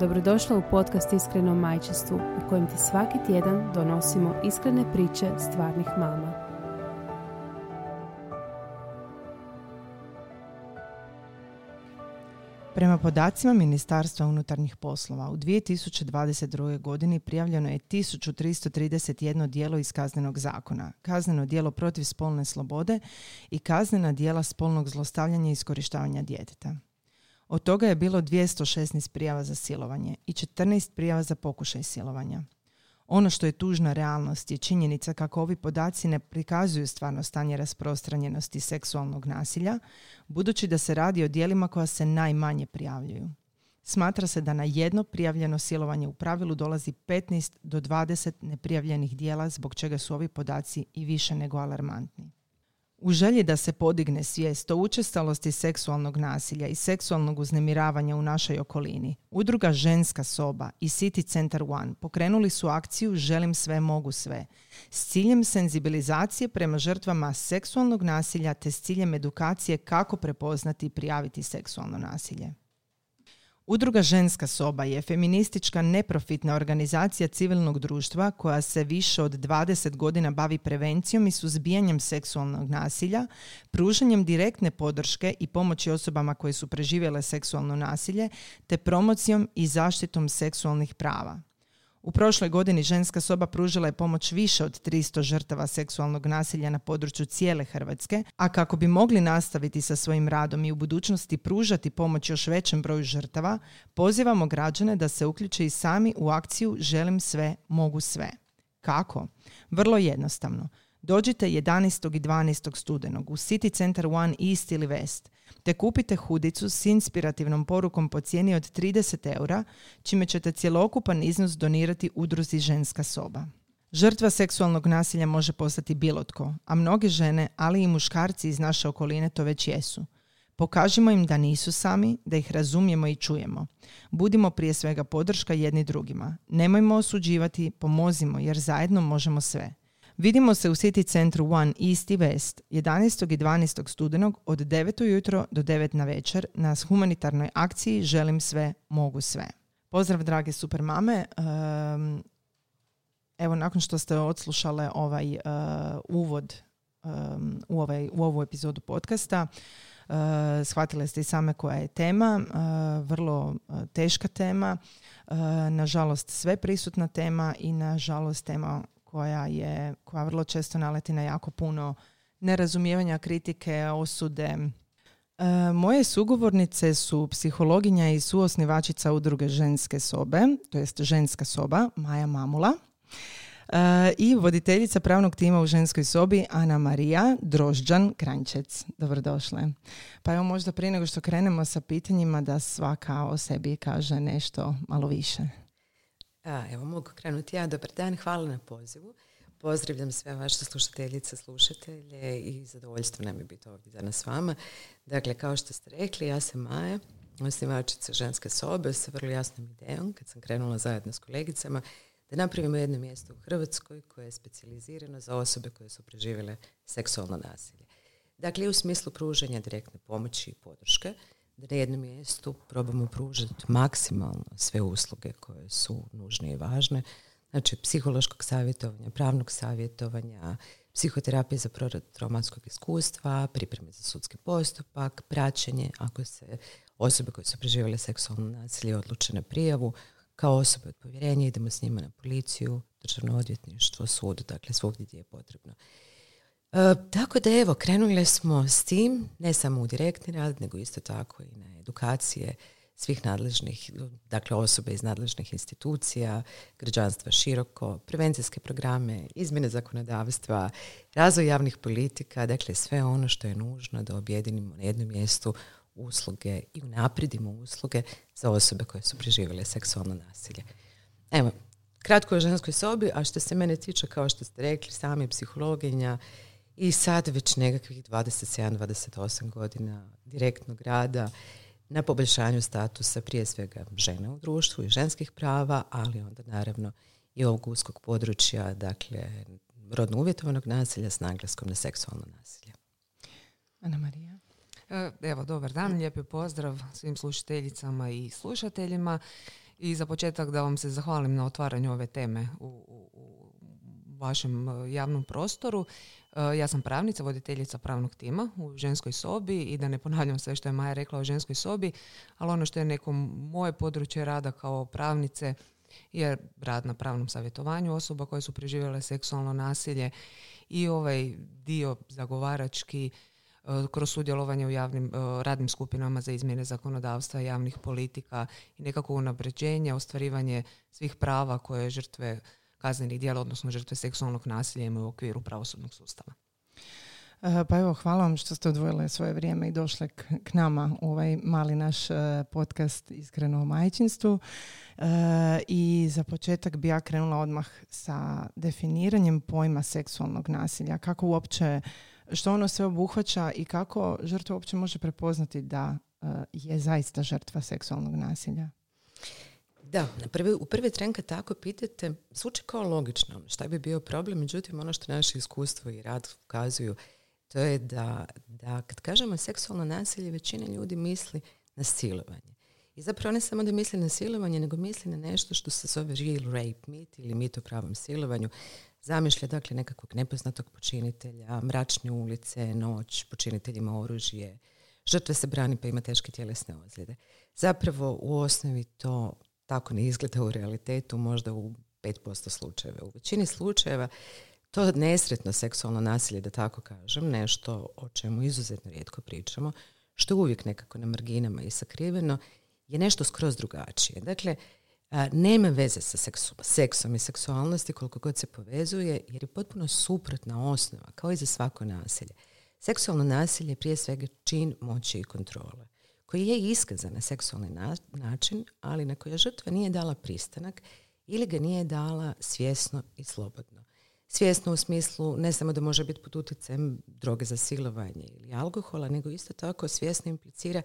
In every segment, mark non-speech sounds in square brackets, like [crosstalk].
Dobrodošla u podcast Iskreno majčestvu u kojem ti svaki tjedan donosimo iskrene priče stvarnih mama. Prema podacima Ministarstva unutarnjih poslova u 2022. godini prijavljeno je 1331 dijelo iz kaznenog zakona, kazneno dijelo protiv spolne slobode i kaznena dijela spolnog zlostavljanja i iskorištavanja djeteta. Od toga je bilo 216 prijava za silovanje i 14 prijava za pokušaj silovanja. Ono što je tužna realnost je činjenica kako ovi podaci ne prikazuju stvarno stanje rasprostranjenosti seksualnog nasilja, budući da se radi o dijelima koja se najmanje prijavljuju. Smatra se da na jedno prijavljeno silovanje u pravilu dolazi 15 do 20 neprijavljenih dijela zbog čega su ovi podaci i više nego alarmantni. U želji da se podigne svijest o učestalosti seksualnog nasilja i seksualnog uznemiravanja u našoj okolini, udruga Ženska soba i City Center One pokrenuli su akciju Želim sve, mogu sve s ciljem senzibilizacije prema žrtvama seksualnog nasilja te s ciljem edukacije kako prepoznati i prijaviti seksualno nasilje. Udruga Ženska soba je feministička neprofitna organizacija civilnog društva koja se više od 20 godina bavi prevencijom i suzbijanjem seksualnog nasilja, pružanjem direktne podrške i pomoći osobama koje su preživjele seksualno nasilje, te promocijom i zaštitom seksualnih prava. U prošloj godini ženska soba pružila je pomoć više od 300 žrtava seksualnog nasilja na području cijele Hrvatske, a kako bi mogli nastaviti sa svojim radom i u budućnosti pružati pomoć još većem broju žrtava, pozivamo građane da se uključe i sami u akciju Želim sve, mogu sve. Kako? Vrlo jednostavno. Dođite 11. i 12. studenog u City Center One East ili West te kupite hudicu s inspirativnom porukom po cijeni od 30 eura, čime ćete cjelokupan iznos donirati udruzi Ženska soba. Žrtva seksualnog nasilja može postati bilo tko, a mnoge žene, ali i muškarci iz naše okoline to već jesu. Pokažimo im da nisu sami, da ih razumijemo i čujemo. Budimo prije svega podrška jedni drugima. Nemojmo osuđivati, pomozimo jer zajedno možemo sve. Vidimo se u City centru One East i West 11. i 12. studenog od 9. ujutro do 9 na večer na humanitarnoj akciji Želim sve, mogu sve. Pozdrav drage super mame. evo nakon što ste odslušale ovaj uh, uvod u, ovaj, u ovu epizodu podcasta, uh, shvatile ste i same koja je tema, uh, vrlo teška tema, nažalost sve prisutna tema i nažalost tema koja je, koja vrlo često naleti na jako puno nerazumijevanja, kritike, osude. E, moje sugovornice su psihologinja i suosnivačica udruge Ženske sobe, to jest Ženska soba, Maja Mamula. E, I voditeljica pravnog tima u ženskoj sobi Ana Marija Drožđan Kranjčec. Dobrodošle. Pa evo možda prije nego što krenemo sa pitanjima da svaka o sebi kaže nešto malo više. A, evo mogu krenuti ja. Dobar dan, hvala na pozivu. Pozdravljam sve vaše slušateljice, slušatelje i zadovoljstvo nam je biti ovdje danas s vama. Dakle, kao što ste rekli, ja sam Maja, osnivačica ženske sobe sa vrlo jasnom idejom, kad sam krenula zajedno s kolegicama, da napravimo jedno mjesto u Hrvatskoj koje je specijalizirano za osobe koje su preživjele seksualno nasilje. Dakle, u smislu pružanja direktne pomoći i podrške, da na jednom mjestu probamo pružiti maksimalno sve usluge koje su nužne i važne. Znači, psihološkog savjetovanja, pravnog savjetovanja, psihoterapije za prorad traumatskog iskustva, pripreme za sudski postupak, praćenje ako se osobe koje su preživjele seksualno nasilje odluče na prijavu, kao osobe od povjerenja idemo s njima na policiju, državno odvjetništvo, sud, dakle svugdje gdje je potrebno. E, tako da evo, krenuli smo s tim, ne samo u direktni rad, nego isto tako i na edukacije svih nadležnih, dakle osobe iz nadležnih institucija, građanstva široko, prevencijske programe, izmjene zakonodavstva, razvoj javnih politika, dakle sve ono što je nužno da objedinimo na jednom mjestu usluge i unapredimo usluge za osobe koje su preživjele seksualno nasilje. Evo, kratko o ženskoj sobi, a što se mene tiče, kao što ste rekli, sami psihologinja i sad već nekakvih 27-28 godina direktnog rada na poboljšanju statusa prije svega žena u društvu i ženskih prava, ali onda naravno i ovog uskog područja, dakle rodno uvjetovanog nasilja s naglaskom na seksualno nasilje. Ana Marija. E, evo, dobar dan, lijepi pozdrav svim slušateljicama i slušateljima. I za početak da vam se zahvalim na otvaranju ove teme u, u, u vašem e, javnom prostoru. E, ja sam pravnica, voditeljica pravnog tima u ženskoj sobi i da ne ponavljam sve što je Maja rekla o ženskoj sobi, ali ono što je neko moje područje rada kao pravnice je rad na pravnom savjetovanju osoba koje su preživjele seksualno nasilje i ovaj dio zagovarački e, kroz sudjelovanje u javnim radnim skupinama za izmjene zakonodavstva, javnih politika i nekako unapređenje, ostvarivanje svih prava koje žrtve kaznenih djela, odnosno žrtve seksualnog nasilja imaju u okviru pravosudnog sustava. E, pa evo, hvala vam što ste odvojili svoje vrijeme i došli k, nama u ovaj mali naš e, podcast Iskreno o majčinstvu. E, I za početak bi ja krenula odmah sa definiranjem pojma seksualnog nasilja. Kako uopće, što ono sve obuhvaća i kako žrtva uopće može prepoznati da je zaista žrtva seksualnog nasilja? Da, prvi, u prvi tren kad tako pitate, zvuči kao logično šta bi bio problem, međutim ono što naše iskustvo i rad ukazuju to je da, da kad kažemo seksualno nasilje, većina ljudi misli na silovanje. I zapravo ne samo da misli na silovanje, nego misli na nešto što se zove real rape mit ili mit o pravom silovanju. Zamišlja dakle nekakvog nepoznatog počinitelja, mračne ulice, noć, počiniteljima oružje, žrtve se brani pa ima teške tjelesne ozljede. Zapravo u osnovi to tako ne izgleda u realitetu, možda u 5% slučajeva. U većini slučajeva to nesretno seksualno nasilje, da tako kažem, nešto o čemu izuzetno rijetko pričamo, što je uvijek nekako na marginama i sakriveno, je nešto skroz drugačije. Dakle, nema veze sa seksom i seksualnosti koliko god se povezuje, jer je potpuno suprotna osnova, kao i za svako nasilje. Seksualno nasilje je prije svega čin moći i kontrole, koji je iskazan na seksualni način, ali na koje žrtva nije dala pristanak ili ga nije dala svjesno i slobodno svjesno u smislu ne samo da može biti pod utjecajem droge za silovanje ili alkohola, nego isto tako svjesno implicira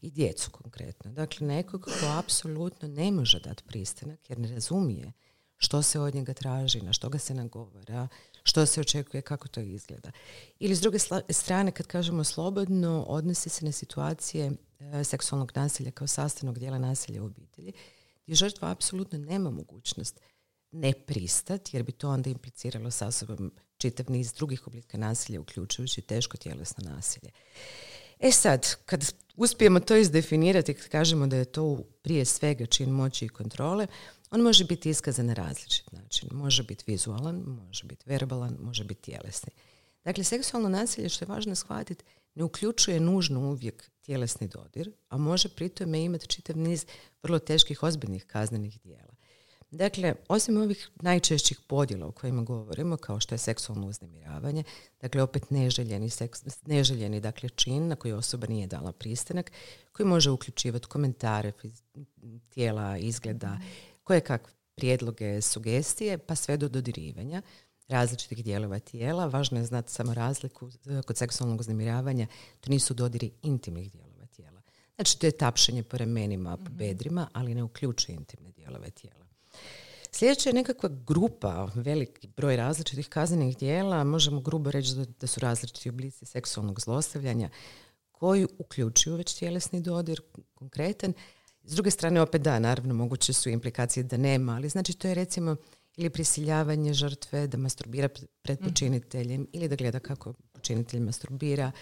i djecu konkretno. Dakle, nekog ko apsolutno ne može dati pristanak jer ne razumije što se od njega traži, na što ga se nagovara, što se očekuje, kako to izgleda. Ili s druge strane, kad kažemo slobodno, odnosi se na situacije e, seksualnog nasilja kao sastavnog dijela nasilja u obitelji, gdje žrtva apsolutno nema mogućnost ne pristat, jer bi to onda impliciralo sa sobom čitav niz drugih oblika nasilja, uključujući teško tjelesno nasilje. E sad, kad uspijemo to izdefinirati, kad kažemo da je to prije svega čin moći i kontrole, on može biti iskazan na različit način. Može biti vizualan, može biti verbalan, može biti tjelesni. Dakle, seksualno nasilje, što je važno shvatiti, ne uključuje nužno uvijek tjelesni dodir, a može pritome imati čitav niz vrlo teških ozbiljnih kaznenih dijela. Dakle, osim ovih najčešćih podjela o kojima govorimo, kao što je seksualno uznemiravanje, dakle opet neželjeni, seks, neželjeni dakle, čin na koji osoba nije dala pristanak, koji može uključivati komentare tijela, izgleda, koje kakve prijedloge, sugestije, pa sve do dodirivanja različitih dijelova tijela. Važno je znati samo razliku kod seksualnog uznemiravanja. To nisu dodiri intimnih dijelova tijela. Znači, to je tapšanje po ramenima, po mhm. bedrima, ali ne uključuje intimne dijelove tijela. Sljedeća je nekakva grupa, veliki broj različitih kaznenih dijela, možemo grubo reći da, su različiti oblici seksualnog zlostavljanja koji uključuju već tjelesni dodir, konkretan. S druge strane, opet da, naravno, moguće su implikacije da nema, ali znači to je recimo ili prisiljavanje žrtve da masturbira pred mhm. počiniteljem ili da gleda kako počinitelj masturbira.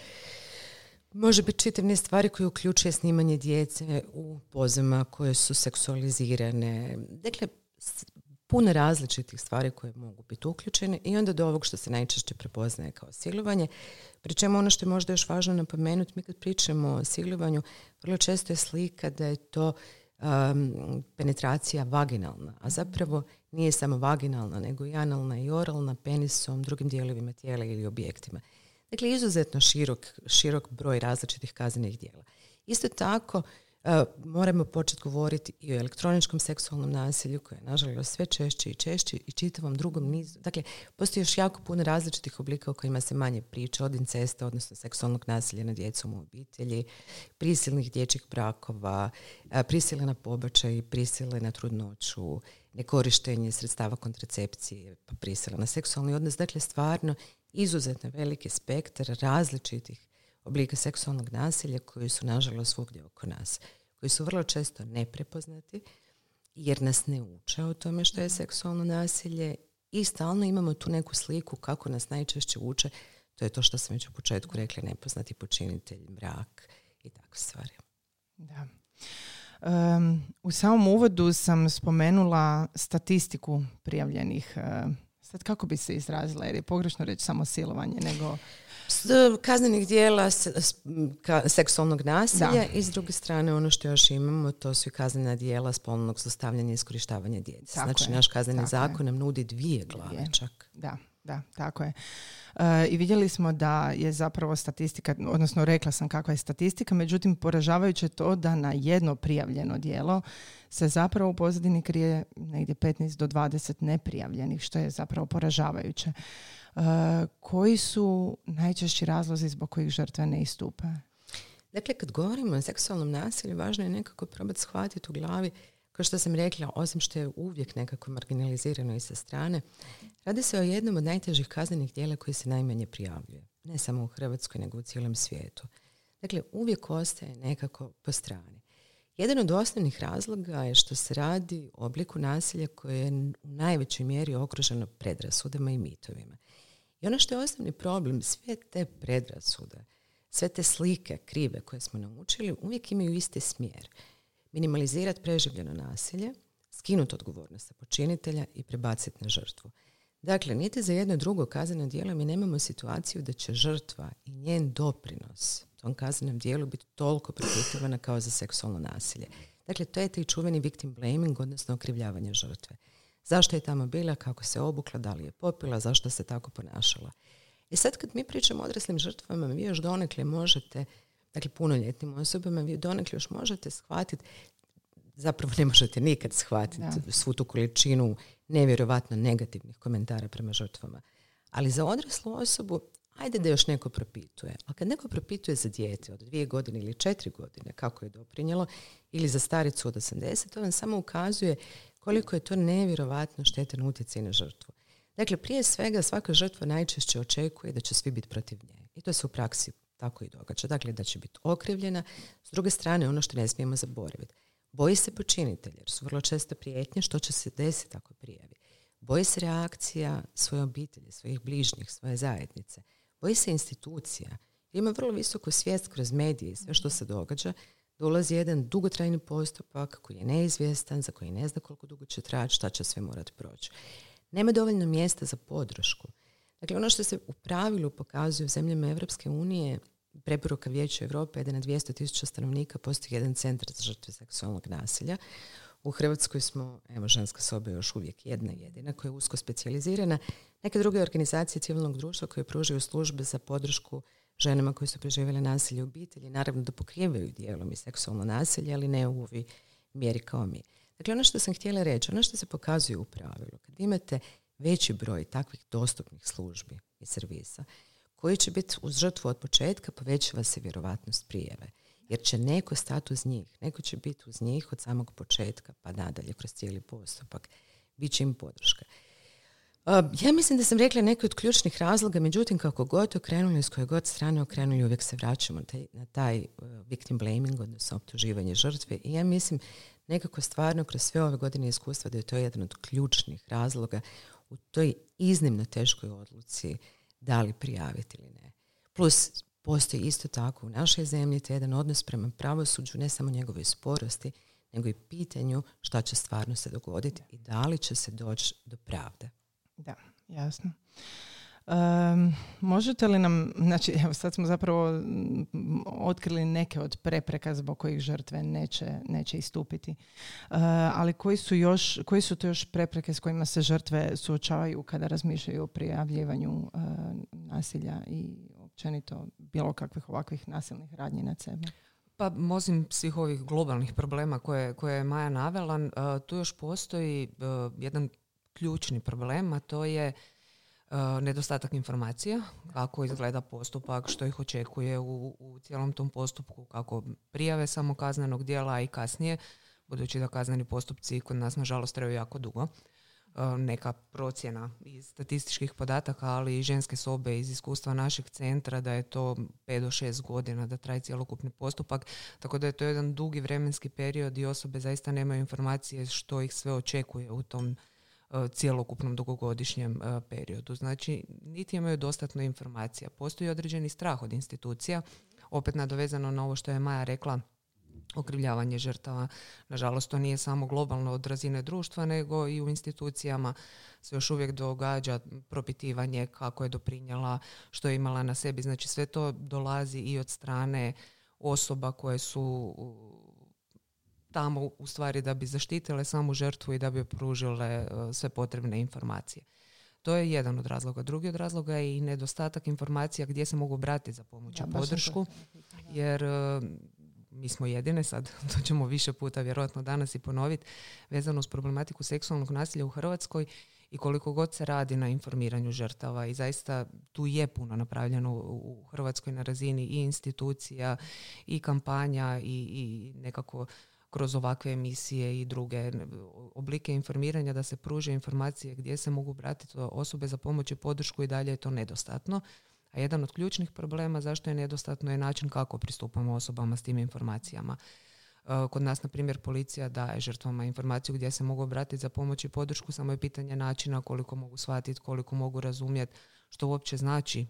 Može biti čitav niz stvari koje uključuje snimanje djece u pozama koje su seksualizirane. Dakle, puno različitih stvari koje mogu biti uključene i onda do ovog što se najčešće prepoznaje kao silovanje. Pri čemu ono što je možda još važno napomenuti, mi kad pričamo o silovanju, vrlo često je slika da je to um, penetracija vaginalna, a zapravo nije samo vaginalna, nego i analna i oralna, penisom, drugim dijelovima tijela ili objektima. Dakle, izuzetno širok, širok broj različitih kaznenih dijela. Isto tako, moramo početi govoriti i o elektroničkom seksualnom nasilju koje je nažalost sve češće i češće i čitavom drugom nizu. Dakle, postoji još jako puno različitih oblika o kojima se manje priča od incesta, odnosno seksualnog nasilja nad djecom u obitelji, prisilnih dječjih brakova, prisile na pobačaj, prisile na trudnoću, nekorištenje sredstava kontracepcije, pa prisile na seksualni odnos. Dakle, stvarno izuzetno veliki spektar različitih oblika seksualnog nasilja koji su nažalost svugdje oko nas, koji su vrlo često neprepoznati jer nas ne uče o tome što je seksualno nasilje i stalno imamo tu neku sliku kako nas najčešće uče, to je to što sam već u početku rekla, nepoznati počinitelj, mrak i takve stvari. Da. u samom uvodu sam spomenula statistiku prijavljenih Sad kako bi se izrazila, jer je pogrešno reći samo silovanje, nego... Kaznenih dijela seksualnog nasilja i s druge strane ono što još imamo to su i kaznena dijela spolnog zlostavljanja i iskorištavanja djece. znači naš kazneni zakon nam nudi dvije glave čak. Da, da, tako je. E, I vidjeli smo da je zapravo statistika, odnosno rekla sam kakva je statistika, međutim poražavajuće to da na jedno prijavljeno djelo se zapravo u pozadini krije negdje 15 do 20 neprijavljenih, što je zapravo poražavajuće. E, koji su najčešći razlozi zbog kojih žrtve ne istupe? Dakle, kad govorimo o seksualnom nasilju, važno je nekako probati shvatiti u glavi kao što sam rekla, osim što je uvijek nekako marginalizirano i sa strane, radi se o jednom od najtežih kaznenih dijela koji se najmanje prijavljuje. Ne samo u Hrvatskoj, nego u cijelom svijetu. Dakle, uvijek ostaje nekako po strani. Jedan od osnovnih razloga je što se radi o obliku nasilja koje je u najvećoj mjeri okruženo predrasudama i mitovima. I ono što je osnovni problem, sve te predrasude, sve te slike krive koje smo naučili, uvijek imaju isti smjer minimalizirati preživljeno nasilje, skinuti odgovornost sa počinitelja i prebaciti na žrtvu. Dakle, niti za jedno drugo kazneno djelo mi nemamo situaciju da će žrtva i njen doprinos tom kaznenom dijelu biti toliko propitivana kao za seksualno nasilje. Dakle, to je taj čuveni victim blaming, odnosno okrivljavanje žrtve. Zašto je tamo bila, kako se obukla, da li je popila, zašto se tako ponašala. I sad kad mi pričamo o odraslim žrtvama, vi još donekle možete dakle punoljetnim osobama, vi donekle još možete shvatiti, zapravo ne možete nikad shvatiti svu tu količinu nevjerojatno negativnih komentara prema žrtvama. Ali za odraslu osobu, ajde da još neko propituje. A kad neko propituje za dijete od dvije godine ili četiri godine kako je doprinjelo, ili za staricu od 80, to vam samo ukazuje koliko je to nevjerojatno štetan utjecaj na žrtvu. Dakle, prije svega svaka žrtva najčešće očekuje da će svi biti protiv nje. I to se u praksi tako i događa. Dakle, da će biti okrivljena. S druge strane, ono što ne smijemo zaboraviti. Boji se počinitelj, jer su vrlo često prijetnje što će se desiti ako prijavi. Boji se reakcija svoje obitelji, svojih bližnjih, svoje zajednice. Boji se institucija. Ima vrlo visoku svijest kroz medije i sve što se događa. Dolazi jedan dugotrajni postupak koji je neizvjestan, za koji ne zna koliko dugo će trajati, šta će sve morati proći. Nema dovoljno mjesta za podršku. Dakle, ono što se u pravilu pokazuje u zemljama Evropske unije, preporuka Vijeća Europe je da na 200 tisuća stanovnika postoji jedan centar za žrtve seksualnog nasilja. U Hrvatskoj smo, evo, ženska soba je još uvijek jedna jedina koja je usko specijalizirana. Neke druge organizacije civilnog društva koje pružaju službe za podršku ženama koje su preživjele nasilje u obitelji, naravno da pokrivaju dijelom i seksualno nasilje, ali ne u ovi mjeri kao mi. Dakle, ono što sam htjela reći, ono što se pokazuje u pravilu, kad imate veći broj takvih dostupnih službi i servisa koji će biti uz žrtvu od početka, povećava se vjerovatnost prijeve. Jer će neko stati uz njih, neko će biti uz njih od samog početka pa nadalje kroz cijeli postupak. Biće im podrška. Ja mislim da sam rekla neki od ključnih razloga, međutim kako god okrenuli, s koje god strane okrenuli, uvijek se vraćamo na taj victim blaming, odnosno optuživanje žrtve. I ja mislim nekako stvarno kroz sve ove godine iskustva da je to jedan od ključnih razloga u toj iznimno teškoj odluci da li prijaviti ili ne. Plus, postoji isto tako u našoj zemlji te jedan odnos prema pravosuđu, ne samo njegove sporosti, nego i pitanju šta će stvarno se dogoditi i da li će se doći do pravde. Da, jasno. Um, možete li nam, znači evo sad smo zapravo otkrili neke od prepreka zbog kojih žrtve neće, neće istupiti. Uh, ali koji su, još, koji su to još prepreke s kojima se žrtve suočavaju kada razmišljaju o prijavljivanju uh, nasilja i općenito bilo kakvih ovakvih nasilnih radnji na sebe? Pa osim svih ovih globalnih problema koje, koje je Maja navela, tu još postoji jedan ključni problem, a to je nedostatak informacija, kako izgleda postupak, što ih očekuje u, u cijelom tom postupku, kako prijave samo kaznenog dijela i kasnije, budući da kazneni postupci kod nas nažalost traju jako dugo. E, neka procjena iz statističkih podataka, ali i ženske sobe iz iskustva našeg centra da je to 5 do 6 godina da traje cjelokupni postupak, tako da je to jedan dugi vremenski period i osobe zaista nemaju informacije što ih sve očekuje u tom e, cjelokupnom dugogodišnjem e, periodu. Znači, niti imaju dostatno informacija. Postoji određeni strah od institucija, opet nadovezano na ovo što je Maja rekla, okrivljavanje žrtava. Nažalost, to nije samo globalno od razine društva, nego i u institucijama se još uvijek događa propitivanje kako je doprinjela, što je imala na sebi. Znači, sve to dolazi i od strane osoba koje su tamo u stvari da bi zaštitile samu žrtvu i da bi pružile e, sve potrebne informacije. To je jedan od razloga. Drugi od razloga je i nedostatak informacija gdje se mogu obratiti za pomoć i podršku, jer e, mi smo jedine, sad [laughs] to ćemo više puta vjerojatno danas i ponoviti, vezano uz problematiku seksualnog nasilja u Hrvatskoj i koliko god se radi na informiranju žrtava i zaista tu je puno napravljeno u Hrvatskoj na razini i institucija i kampanja i, i nekako kroz ovakve emisije i druge oblike informiranja da se pruže informacije gdje se mogu vratiti osobe za pomoć i podršku i dalje je to nedostatno. A jedan od ključnih problema zašto je nedostatno je način kako pristupamo osobama s tim informacijama. E, kod nas, na primjer, policija daje žrtvama informaciju gdje se mogu obratiti za pomoć i podršku, samo je pitanje načina koliko mogu shvatiti, koliko mogu razumjeti, što uopće znači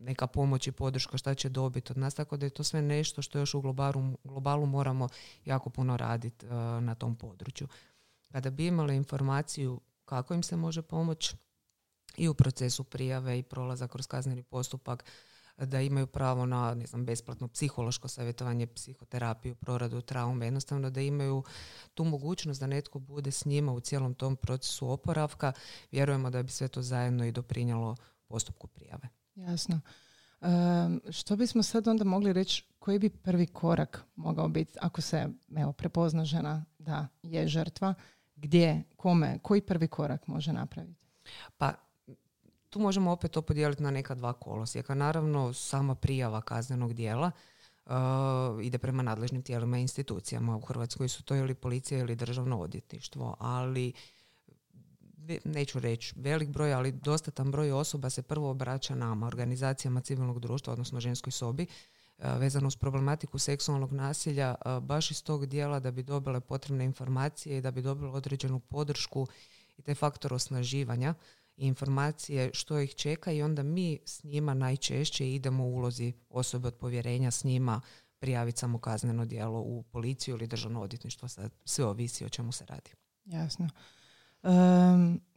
neka pomoć i podrška, šta će dobiti od nas, tako da je to sve nešto što još u globalu, globalu moramo jako puno raditi e, na tom području. Kada bi imali informaciju kako im se može pomoći, i u procesu prijave i prolaza kroz kazneni postupak da imaju pravo na ne znam, besplatno psihološko savjetovanje, psihoterapiju, proradu traume, jednostavno da imaju tu mogućnost da netko bude s njima u cijelom tom procesu oporavka. Vjerujemo da bi sve to zajedno i doprinjalo postupku prijave. Jasno. što bismo sad onda mogli reći, koji bi prvi korak mogao biti ako se evo, prepozna žena da je žrtva, gdje, kome, koji prvi korak može napraviti? Pa tu možemo opet to podijeliti na neka dva kolosijeka. Naravno, sama prijava kaznenog dijela uh, ide prema nadležnim tijelima i institucijama. U Hrvatskoj su to ili policija ili državno odvjetništvo, ali neću reći velik broj, ali dostatan broj osoba se prvo obraća nama, organizacijama civilnog društva, odnosno ženskoj sobi, uh, vezano uz problematiku seksualnog nasilja, uh, baš iz tog dijela da bi dobile potrebne informacije i da bi dobile određenu podršku i taj faktor osnaživanja informacije što ih čeka i onda mi s njima najčešće idemo u ulozi osobe od povjerenja s njima prijaviti samo kazneno djelo u policiju ili državno odvjetništvo, sad sve ovisi o čemu se radi. Jasno.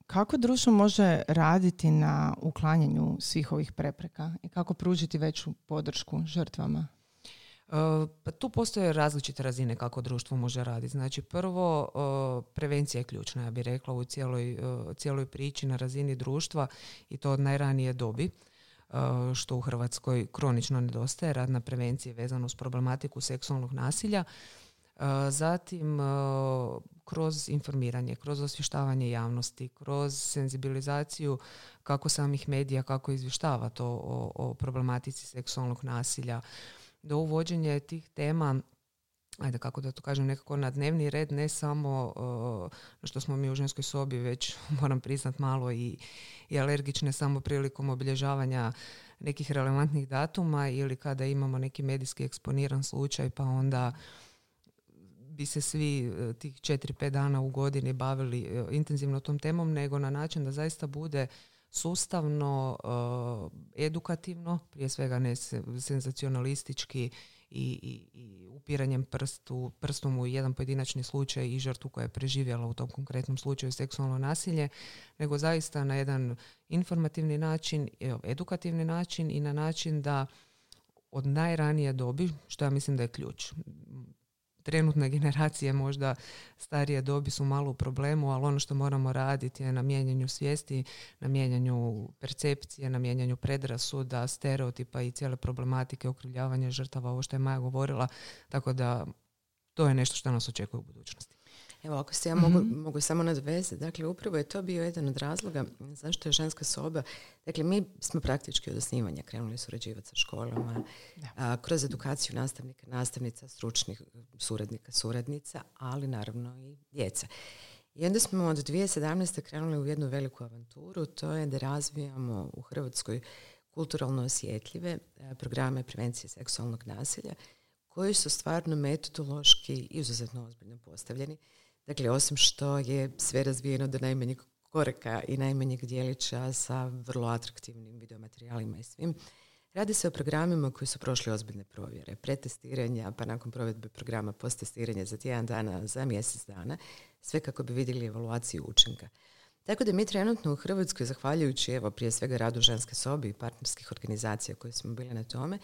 Kako društvo može raditi na uklanjanju svih ovih prepreka i kako pružiti veću podršku žrtvama? Pa tu postoje različite razine kako društvo može raditi. Znači prvo, prevencija je ključna, ja bih rekla, u cijeloj, cijeloj priči na razini društva i to od najranije dobi što u Hrvatskoj kronično nedostaje, rad na prevenciji vezano uz problematiku seksualnog nasilja. Zatim, kroz informiranje, kroz osvještavanje javnosti, kroz senzibilizaciju kako samih medija, kako izvještava to o, o problematici seksualnog nasilja, do uvođenja tih tema ajde kako da to kažem, nekako na dnevni red, ne samo uh, što smo mi u ženskoj sobi već, [laughs] moram priznat, malo i, i alergične samo prilikom obilježavanja nekih relevantnih datuma ili kada imamo neki medijski eksponiran slučaj pa onda bi se svi uh, tih 4-5 dana u godini bavili uh, intenzivno tom temom, nego na način da zaista bude sustavno, uh, edukativno, prije svega ne senzacionalistički i, i, i upiranjem prstu, prstom u jedan pojedinačni slučaj i žrtvu koja je preživjela u tom konkretnom slučaju seksualno nasilje, nego zaista na jedan informativni način, edukativni način i na način da od najranije dobi, što ja mislim da je ključ, trenutne generacije možda starije dobi su malo u problemu, ali ono što moramo raditi je na mijenjanju svijesti, na mijenjanju percepcije, na mijenjanju predrasuda, stereotipa i cijele problematike okrivljavanja žrtava, ovo što je Maja govorila, tako da to je nešto što nas očekuje u budućnosti. Evo, ako se ja mogu, mhm. mogu samo nadvezati, dakle, upravo je to bio jedan od razloga zašto je ženska soba, dakle, mi smo praktički od osnivanja krenuli surađivati sa školama, a, kroz edukaciju nastavnika, nastavnica, stručnih suradnika, suradnica, ali naravno i djeca. I onda smo od 2017. krenuli u jednu veliku avanturu, to je da razvijamo u Hrvatskoj kulturalno osjetljive programe prevencije seksualnog nasilja, koji su stvarno metodološki izuzetno ozbiljno postavljeni. Dakle, osim što je sve razvijeno do najmanjeg koraka i najmanjeg dijelića sa vrlo atraktivnim videomaterijalima i svim, Radi se o programima koji su prošli ozbiljne provjere, pretestiranja, pa nakon provedbe programa posttestiranja za tjedan dana, za mjesec dana, sve kako bi vidjeli evaluaciju učinka. Tako da mi trenutno u Hrvatskoj, zahvaljujući evo prije svega radu ženske sobi i partnerskih organizacija koje smo bili na tome,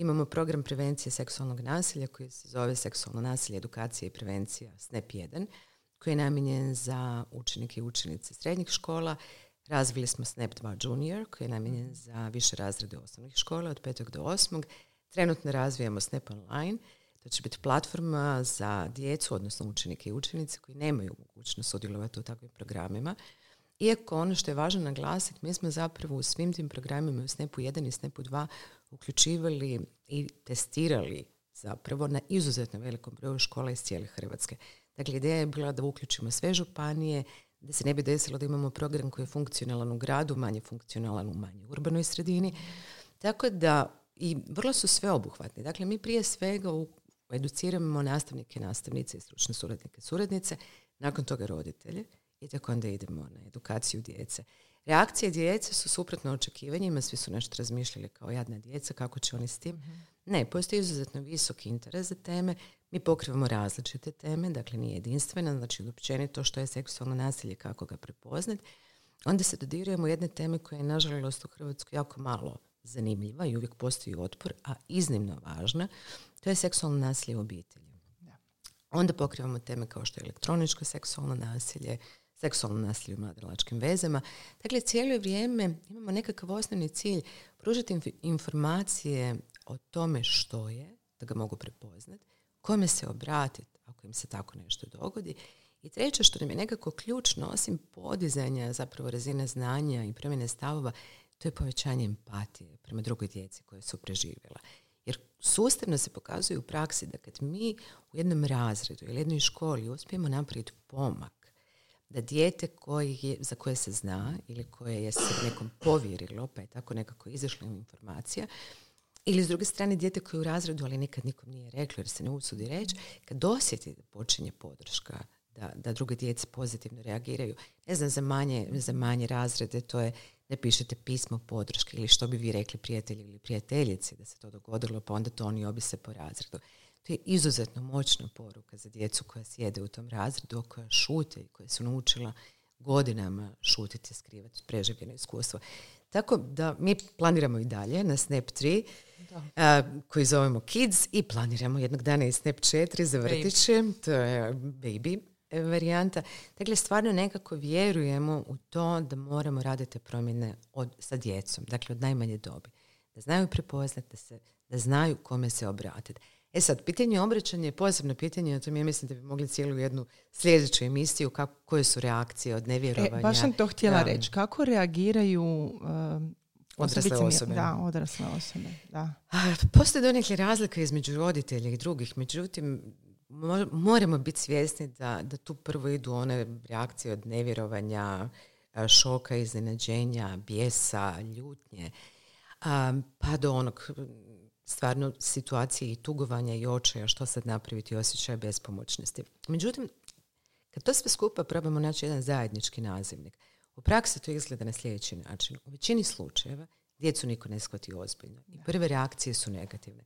imamo program prevencije seksualnog nasilja koji se zove Seksualno nasilje, edukacija i prevencija SNEP 1, koji je namijenjen za učenike i učenice srednjih škola. Razvili smo SNEP 2 Junior koji je namijenjen za više razrede osnovnih škola od 5. do 8. Trenutno razvijamo SNEP Online. To će biti platforma za djecu, odnosno učenike i učenice koji nemaju mogućnost sudjelovati u takvim programima. Iako ono što je važno naglasiti, mi smo zapravo u svim tim programima u SNEP-u 1 i SNEP-u 2 uključivali i testirali zapravo na izuzetno velikom broju škola iz cijele Hrvatske. Dakle, ideja je bila da uključimo sve županije, da se ne bi desilo da imamo program koji je funkcionalan u gradu, manje funkcionalan u manjoj urbanoj sredini. Tako da, i vrlo su sveobuhvatni. Dakle, mi prije svega educiramo nastavnike, nastavnice i stručne suradnike, suradnice, nakon toga roditelje i tako onda idemo na edukaciju djece. Reakcije djece su suprotno očekivanjima, svi su nešto razmišljali kao jadna djeca, kako će oni s tim. Mhm. Ne, postoji izuzetno visok interes za teme. Mi pokrivamo različite teme, dakle nije jedinstvena, znači općenito što je seksualno nasilje, kako ga prepoznati. Onda se dodirujemo jedne teme koja je nažalost u Hrvatskoj jako malo zanimljiva i uvijek postoji otpor, a iznimno važna. To je seksualno nasilje u obitelji. Onda pokrivamo teme kao što je elektroničko seksualno nasilje, seksualno nasilje u mladalačkim vezama. Dakle, cijelo vrijeme imamo nekakav osnovni cilj pružiti informacije o tome što je, da ga mogu prepoznati, kome se obratiti ako im se tako nešto dogodi. I treće što nam je nekako ključno, osim podizanja zapravo razine znanja i promjene stavova, to je povećanje empatije prema drugoj djeci koje su preživjela. Jer sustavno se pokazuje u praksi da kad mi u jednom razredu ili jednoj školi uspijemo napraviti pomak, da dijete koji je, za koje se zna ili koje je se nekom povjerilo, pa je tako nekako izašla informacija, ili s druge strane dijete koje je u razredu, ali nikad nikom nije reklo jer se ne usudi reći, kad dosjeti da počinje podrška, da, da druge djece pozitivno reagiraju. Ne znam, za manje, za manje razrede to je ne pišete pismo podrške ili što bi vi rekli prijatelji ili prijateljici da se to dogodilo, pa onda to oni obise po razredu. To je izuzetno moćna poruka za djecu koja sjede u tom razredu, koja šute i koja su naučila godinama šutiti, skrivati preživljeno iskustvo. Tako da mi planiramo i dalje na Snap 3 koji zovemo Kids i planiramo jednog dana i Snap 4 za vrtiće, to je baby varijanta. Dakle, stvarno nekako vjerujemo u to da moramo raditi promjene od, sa djecom, dakle od najmanje dobi. Da znaju prepoznati, da, se, da znaju kome se obratiti. E sad, pitanje obraćanja je posebno pitanje, o tom ja mislim da bi mogli cijelu jednu sljedeću emisiju, kako, koje su reakcije od nevjerovanja. E, baš sam to htjela reći. Kako reagiraju um, odrasle osobe? Da, odrasle osobe, da. Postoje donekle razlika između roditelja i drugih, međutim, moramo biti svjesni da, da tu prvo idu one reakcije od nevjerovanja, šoka, iznenađenja, bijesa, ljutnje, pa do onog stvarno situacije i tugovanja i očaja što sad napraviti osjećaj bespomoćnosti. Međutim, kad to sve skupa probamo naći jedan zajednički nazivnik, u praksi to izgleda na sljedeći način. U većini slučajeva djecu niko ne shvati ozbiljno i prve reakcije su negativne.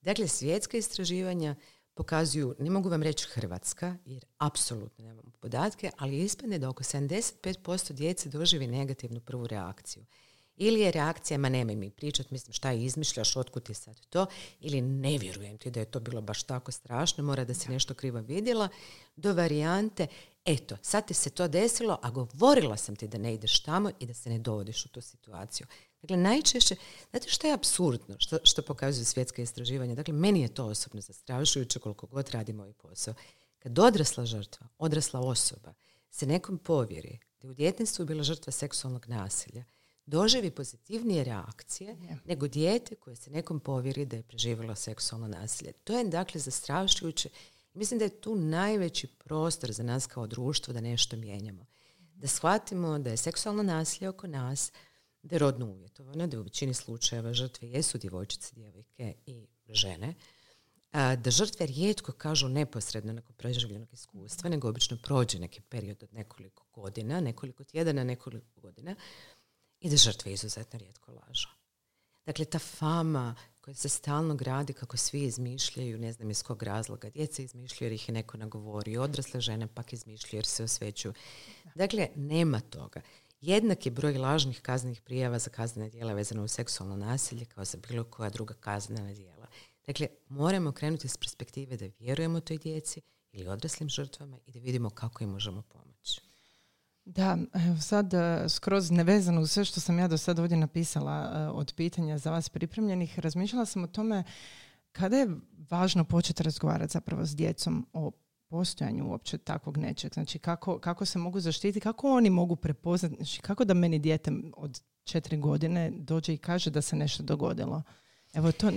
Dakle, svjetska istraživanja pokazuju, ne mogu vam reći Hrvatska, jer apsolutno nemamo podatke, ali ispadne da oko 75% djece doživi negativnu prvu reakciju. Ili je reakcija, ma nemoj mi pričat, mislim šta je izmišljaš, otkud ti sad to, ili ne vjerujem ti da je to bilo baš tako strašno, mora da si nešto krivo vidjela, do varijante, eto, sad ti se to desilo, a govorila sam ti da ne ideš tamo i da se ne dovodiš u tu situaciju. Dakle, najčešće, znate što je absurdno, što, što pokazuju svjetska istraživanja, dakle, meni je to osobno zastrašujuće koliko god radimo ovaj posao. Kad odrasla žrtva, odrasla osoba, se nekom povjeri da je u djetinstvu bila žrtva seksualnog nasilja, doživi pozitivnije reakcije nego dijete koje se nekom povjeri da je preživjelo seksualno nasilje. To je dakle zastrašujuće. Mislim da je tu najveći prostor za nas kao društvo da nešto mijenjamo. Da shvatimo da je seksualno nasilje oko nas, da je rodno uvjetovano, da u većini slučajeva žrtve jesu djevojčice, djevojke i žene, da žrtve rijetko kažu neposredno nakon preživljenog iskustva, nego obično prođe neki period od nekoliko godina, nekoliko tjedana, nekoliko godina i da žrtve izuzetno rijetko lažu. Dakle, ta fama koja se stalno gradi kako svi izmišljaju, ne znam iz kog razloga, djeca izmišljaju jer ih je neko nagovorio, odrasle žene pak izmišljaju jer se osvećuju. Dakle, nema toga. Jednak je broj lažnih kaznenih prijava za kaznena djela vezano u seksualno nasilje kao za bilo koja druga kaznena djela. Dakle, moramo krenuti s perspektive da vjerujemo toj djeci ili odraslim žrtvama i da vidimo kako im možemo pomoći. Da, evo sad e, skroz nevezano u sve što sam ja do sada ovdje napisala e, od pitanja za vas pripremljenih, razmišljala sam o tome kada je važno početi razgovarati zapravo s djecom o postojanju uopće takvog nečeg. Znači kako, kako se mogu zaštiti, kako oni mogu prepoznati, znači kako da meni dijete od četiri godine dođe i kaže da se nešto dogodilo. Evo to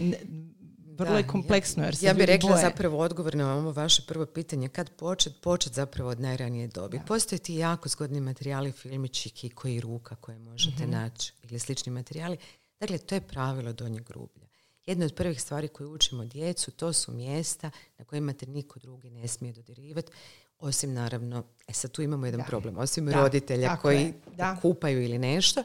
vrlo je kompleksno. Jer se ja bih rekla zapravo odgovor na ovo vaše prvo pitanje. Kad počet? Počet zapravo od najranije dobi. Postoje ti jako zgodni materijali, filmići, koji ruka koje možete mm naći ili slični materijali. Dakle, to je pravilo donjeg rublja. Jedna od prvih stvari koje učimo djecu, to su mjesta na kojima te niko drugi ne smije dodirivati, osim naravno, e sad tu imamo jedan problem, osim roditelja koji kupaju ili nešto,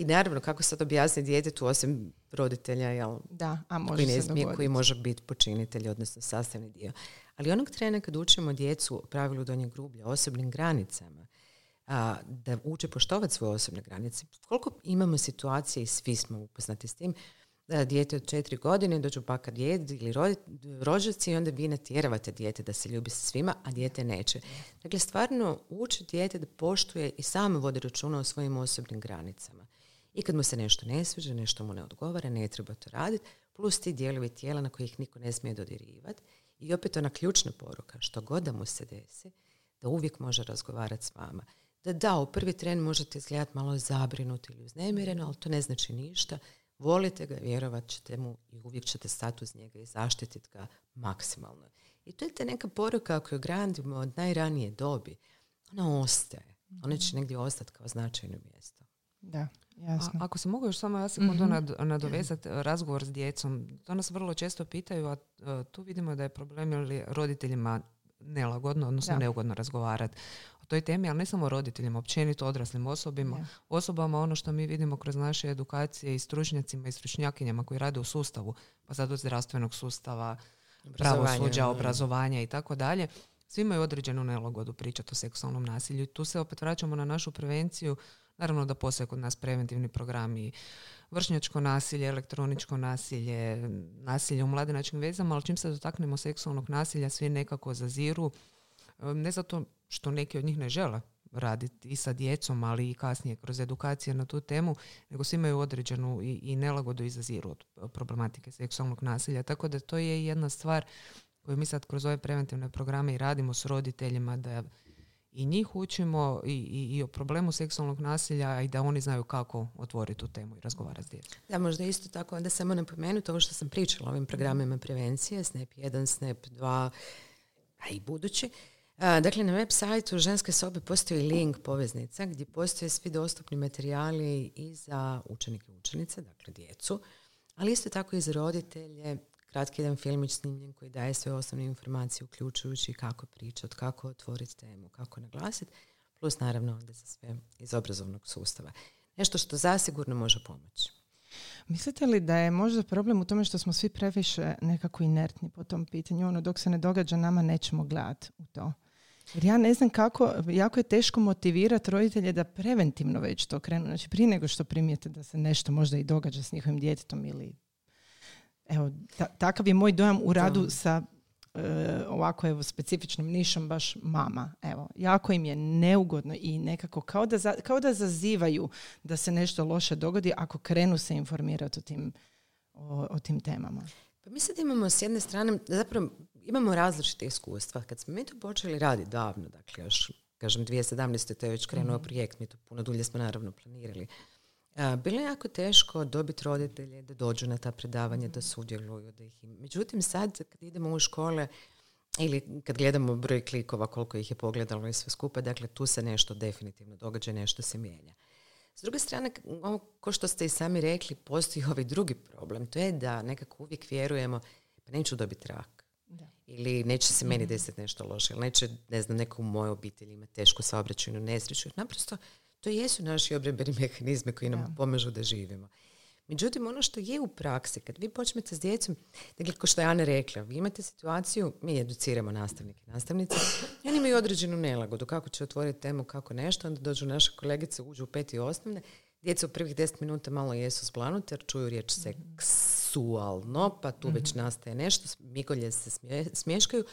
i naravno, kako sad objasniti djetetu osim roditelja jel, da, a može koji, ne smije, koji može biti počinitelj, odnosno sastavni dio. Ali onog trena kad učimo djecu pravilu donjeg grublja, osobnim granicama, a, da uče poštovati svoje osobne granice. Koliko imamo situacije i svi smo upoznati s tim, da dijete od četiri godine dođu baka djed ili rođaci i onda vi natjeravate dijete da se ljubi sa svima, a dijete neće. Dakle, stvarno uči dijete da poštuje i samo vodi računa o svojim osobnim granicama. I kad mu se nešto ne sviđa, nešto mu ne odgovara, ne treba to raditi, plus ti dijelovi tijela na kojih niko ne smije dodirivati. I opet ona ključna poruka, što god da mu se desi, da uvijek može razgovarati s vama. Da da, u prvi tren možete izgledati malo zabrinuti ili uznemireno, ali to ne znači ništa. Volite ga, vjerovat ćete mu i uvijek ćete stati uz njega i zaštititi ga maksimalno. I to je ta neka poruka ako ju gradimo od najranije dobi, ona ostaje. Ona će negdje ostati kao značajno mjesto. Da. Jasno. A, ako se mogu još samo ja sekundu mm nadovezati e, razgovor s djecom, to nas vrlo često pitaju, a e, tu vidimo da je problem ili roditeljima nelagodno, odnosno neugodno razgovarati o toj temi, ali ne samo roditeljima, općenito odraslim osobima, osobama ono što mi vidimo kroz naše edukacije i stručnjacima i stručnjakinjama koji rade u sustavu, pa sad od zdravstvenog sustava, pravosuđa, obrazovanja i tako dalje, svi imaju određenu nelagodu pričati o seksualnom nasilju. Tu se opet vraćamo na našu prevenciju Naravno da postoje kod nas preventivni programi vršnjačko nasilje, elektroničko nasilje, nasilje u mladenačkim vezama, ali čim se dotaknemo seksualnog nasilja, svi nekako zaziru. Ne zato što neki od njih ne žele raditi i sa djecom, ali i kasnije kroz edukacije na tu temu, nego svi imaju određenu i, nelagodu i zaziru od problematike seksualnog nasilja. Tako da to je jedna stvar koju mi sad kroz ove preventivne programe i radimo s roditeljima da i njih učimo i, i, i o problemu seksualnog nasilja i da oni znaju kako otvoriti tu temu i razgovarati s djecom. Da, možda isto tako onda samo napomenuti ovo što sam pričala o ovim programima prevencije, SNAP 1, SNAP 2, a i budući. dakle, na web sajtu ženske sobe postoji link poveznica gdje postoje svi dostupni materijali i za učenike i učenice, dakle djecu, ali isto tako i za roditelje, kratki jedan filmić snimljen koji daje sve osnovne informacije uključujući kako pričati, kako otvoriti temu, kako naglasiti, plus naravno onda za sve iz obrazovnog sustava. Nešto što zasigurno može pomoći. Mislite li da je možda problem u tome što smo svi previše nekako inertni po tom pitanju? Ono, dok se ne događa, nama nećemo gledati u to. Jer ja ne znam kako, jako je teško motivirati roditelje da preventivno već to krenu. Znači prije nego što primijete da se nešto možda i događa s njihovim djetetom ili evo, takav je moj dojam u radu sa e, ovako evo specifičnom nišom baš mama. Evo, jako im je neugodno i nekako kao da, kao da zazivaju da se nešto loše dogodi ako krenu se informirati o tim, o, o tim temama. Pa mi sad imamo s jedne strane, zapravo imamo različite iskustva. Kad smo mi to počeli raditi davno, dakle još, kažem, 2017. to je već krenuo mm projekt, mi to puno dulje smo naravno planirali. Bilo je jako teško dobiti roditelje da dođu na ta predavanja, da sudjeluju. Da ih Međutim, sad kad idemo u škole ili kad gledamo broj klikova, koliko ih je pogledalo i sve skupa, dakle tu se nešto definitivno događa, nešto se mijenja. S druge strane, ovo, ko što ste i sami rekli, postoji ovaj drugi problem. To je da nekako uvijek vjerujemo, pa neću dobiti rak. Da. Ili neće se meni mhm. desiti nešto loše. Ili neće, ne znam, neko u mojoj obitelji ima tešku saobraćajnu nesreću. Naprosto, to jesu naši obrambeni [laughs] mehanizmi koji nam pomažu da živimo. Međutim, ono što je u praksi, kad vi počnete s djecom, dakle, kao što je Ana rekla, vi imate situaciju, mi educiramo nastavnike i nastavnice, oni imaju određenu nelagodu, kako će otvoriti temu, kako nešto, onda dođu naše kolegice, uđu u peti osnovne, djeca u prvih deset minuta malo jesu zblanute jer čuju riječ seksualno, pa tu već mhm. nastaje nešto, migolje se smješkaju,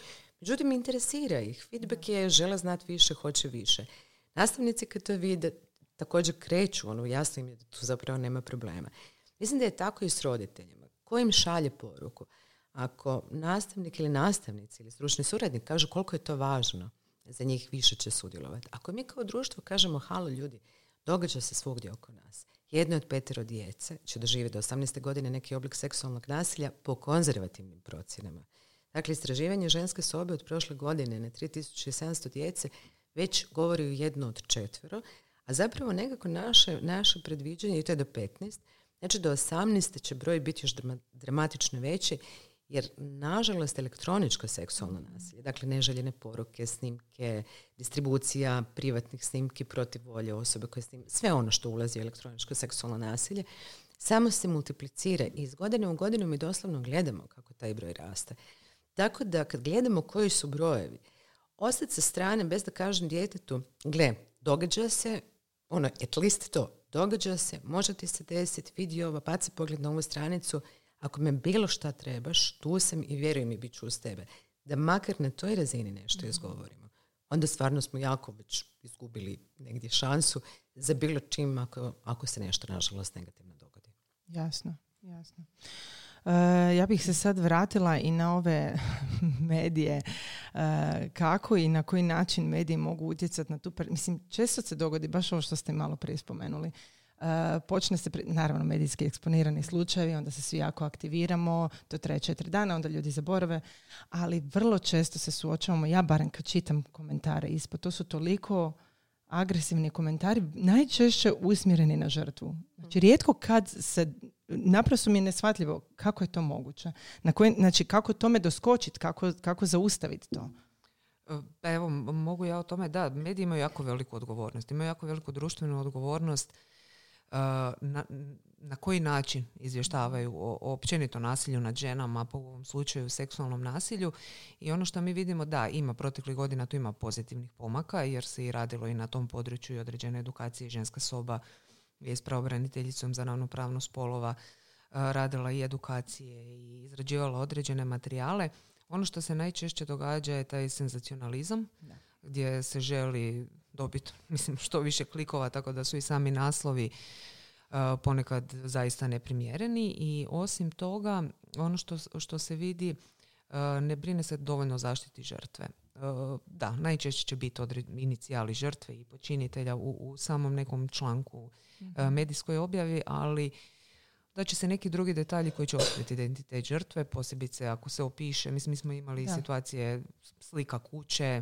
međutim, interesira ih, feedback je, žele znati više, hoće više. Nastavnici kad to vide, također kreću, ono, jasno im je da tu zapravo nema problema. Mislim da je tako i s roditeljima. Ko im šalje poruku? Ako nastavnik ili nastavnici ili stručni suradnik kažu koliko je to važno, za njih više će sudjelovati. Ako mi kao društvo kažemo halo ljudi, događa se svugdje oko nas. Jedno od petero djece će doživjeti do 18. godine neki oblik seksualnog nasilja po konzervativnim procjenama. Dakle, istraživanje ženske sobe od prošle godine na 3700 djece već govori o jedno od četvero, a zapravo nekako naše, naše predviđanje, i to je do 15, Znači do 18. će broj biti još dramatično veći jer nažalost elektroničko seksualno nasilje, dakle neželjene poruke, snimke, distribucija privatnih snimki protiv volje osobe koje snim, sve ono što ulazi u elektroničko seksualno nasilje, samo se multiplicira i iz godine u godinu mi doslovno gledamo kako taj broj raste. Tako da kad gledamo koji su brojevi, ostati sa strane bez da kažem djetetu, gle, događa se, ono, at least to, događa se, može ti se desiti, vidi ovo, baci pogled na ovu stranicu, ako me bilo šta trebaš, tu sam i vjeruj mi, bit ću uz tebe. Da makar na toj razini nešto mm izgovorimo. Onda stvarno smo jako već izgubili negdje šansu za bilo čim ako, ako se nešto nažalost negativno dogodi. Jasno, jasno. E, ja bih se sad vratila i na ove [laughs] medije. E, kako i na koji način mediji mogu utjecati na tu... Mislim, često se dogodi baš ovo što ste malo prije spomenuli. Uh, počne se, naravno, medijski eksponirani slučajevi, onda se svi jako aktiviramo, to traje četiri dana, onda ljudi zaborave, ali vrlo često se suočavamo, ja barem kad čitam komentare ispod, to su toliko agresivni komentari, najčešće usmjereni na žrtvu. Znači, rijetko kad se naprosto mi je neshvatljivo kako je to moguće. Na koji, znači, kako tome doskočiti, kako, kako zaustaviti to? Pa evo, mogu ja o tome, da, mediji imaju jako veliku odgovornost, imaju jako veliku društvenu odgovornost uh, na, na koji način izvještavaju o, o općenito nasilju nad ženama, po ovom slučaju seksualnom nasilju i ono što mi vidimo da ima proteklih godina tu ima pozitivnih pomaka jer se i radilo i na tom području i određene edukacije ženska soba je s pravobraniteljicom za ravnopravnost spolova radila i edukacije i izrađivala određene materijale. Ono što se najčešće događa je taj senzacionalizam gdje se želi dobiti [laughs] mislim što više klikova tako da su i sami naslovi ponekad zaista neprimjereni i osim toga ono što, što se vidi ne brine se dovoljno zaštiti žrtve. Da, najčešće će biti inicijali žrtve i počinitelja u, u samom nekom članku mm medijskoj objavi, ali da će se neki drugi detalji koji će otkriti identitet žrtve, posebice ako se opiše, mislim mi smo imali situacije slika kuće, e,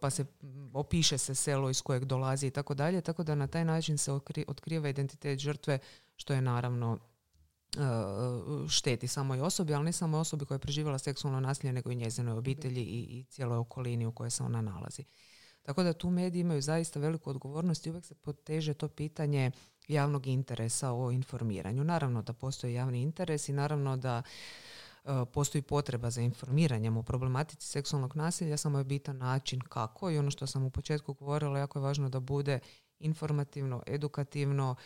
pa se opiše se selo iz kojeg dolazi i tako dalje, tako da na taj način se otkriva identitet žrtve, što je naravno e, šteti samoj osobi, ali ne samo osobi koja je preživjela seksualno nasilje, nego i njezinoj obitelji i, i cijeloj okolini u kojoj se ona nalazi. Tako da tu mediji imaju zaista veliku odgovornost i uvijek se poteže to pitanje javnog interesa o informiranju. Naravno da postoji javni interes i naravno da postoji potreba za informiranjem o problematici seksualnog nasilja, samo je bitan način kako i ono što sam u početku govorila, jako je važno da bude informativno, edukativno,